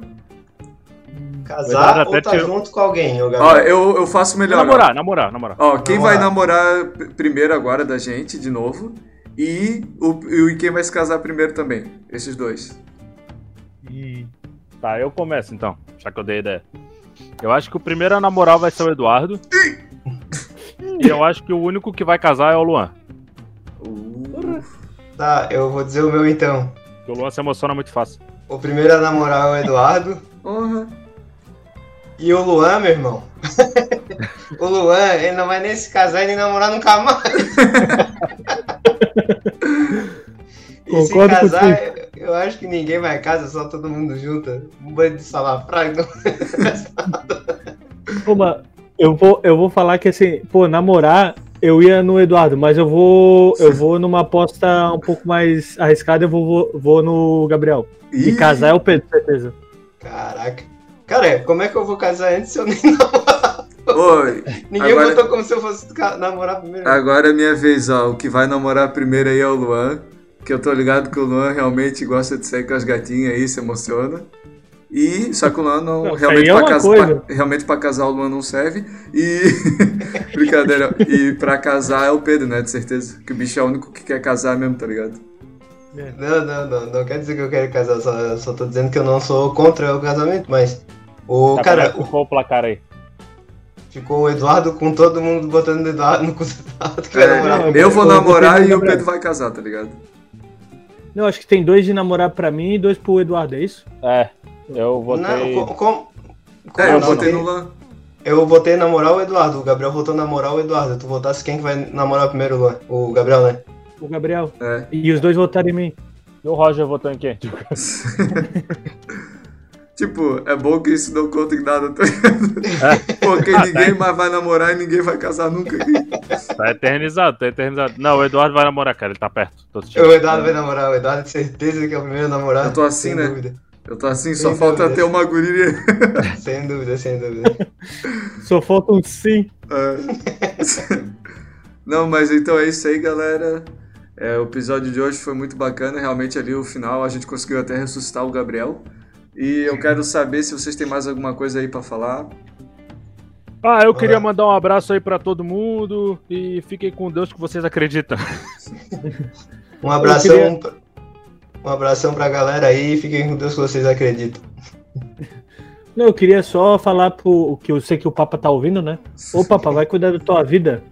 Casar ou tá junto com alguém, ô Ó, eu, eu faço melhor. Namorar, ó. namorar, namorar. Ó, quem namorar. vai namorar primeiro agora da gente, de novo. E, o, e quem vai se casar primeiro também. Esses dois. E... Tá, eu começo então, já que eu dei ideia. Eu acho que o primeiro a namorar vai ser o Eduardo. e eu acho que o único que vai casar é o Luan. Uh. Tá, eu vou dizer o meu então. Porque o Luan se emociona muito fácil. O primeiro a namorar é o Eduardo. Uhum. E o Luan, meu irmão. o Luan, ele não vai nem se casar e nem namorar nunca mais. e Concordo se casar, eu, eu acho que ninguém vai casa, só todo mundo junto. Um banho de salafraga. Pô, mas eu vou, eu vou falar que assim, pô, namorar, eu ia no Eduardo, mas eu vou, eu vou numa aposta um pouco mais arriscada, eu vou, vou, vou no Gabriel. Ih. E casar é o Pedro, certeza. Caraca. Cara, como é que eu vou casar antes se eu nem namorar? Oi. Ninguém agora... botou como se eu fosse namorar primeiro. Agora é minha vez, ó. O que vai namorar primeiro aí é o Luan. Que eu tô ligado que o Luan realmente gosta de sair com as gatinhas aí, se emociona. E só que o Luan não, não realmente, é pra casa, pra, realmente pra casar o Luan não serve. E. Brincadeira. E pra casar é o Pedro, né? De certeza. Que o bicho é o único que quer casar mesmo, tá ligado? Não, não, não, não quer dizer que eu quero casar, só, só tô dizendo que eu não sou contra o casamento, mas. O tá, cara. Como ficou o placar aí? Ficou o Eduardo com todo mundo botando o Eduardo no Eduardo que é, namorar. Eu vou namorar e o Pedro vai casar, tá ligado? Não, acho que tem dois de namorar pra mim e dois pro Eduardo, é isso? É, eu votei. Não, com, com, é, eu votei no Luan. Eu votei namorar o Eduardo, o Gabriel votou namorar o Eduardo. Tu votasse quem que vai namorar primeiro, Luan? O Gabriel, né? O Gabriel. É. E os dois votaram em mim. E o Roger votou em quem? tipo, é bom que isso não conta em nada, tá ligado? Porque ah, ninguém tá. mais vai namorar e ninguém vai casar nunca. Tá eternizado, tá eternizado. Não, o Eduardo vai namorar, cara, ele tá perto. o Eduardo vai namorar, o Eduardo de certeza que é o primeiro a namorar. Eu tô assim, né? Dúvida. Eu tô assim, sem só dúvida. falta ter uma guria. sem dúvida, sem dúvida. só falta um sim. É. Não, mas então é isso aí, galera. É, o episódio de hoje foi muito bacana, realmente ali o final a gente conseguiu até ressuscitar o Gabriel. E eu quero saber se vocês têm mais alguma coisa aí para falar. Ah, eu queria mandar um abraço aí para todo mundo e fiquem com Deus que vocês acreditam. um abração, queria... um abração pra galera aí, fiquem com Deus que vocês acreditam. Não, eu queria só falar pro que eu sei que o Papa tá ouvindo, né? Ô Papa, vai cuidar da tua vida.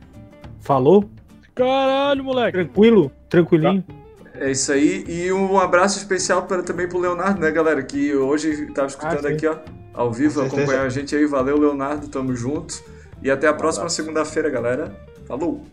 Falou? Caralho, moleque. Tranquilo, tranquilinho. Tá. É isso aí. E um abraço especial para, também pro Leonardo, né, galera? Que hoje tava escutando ah, aqui, ó, ao vivo, acompanhar a gente aí. Valeu, Leonardo, tamo junto. E até a um próxima segunda-feira, galera. Falou!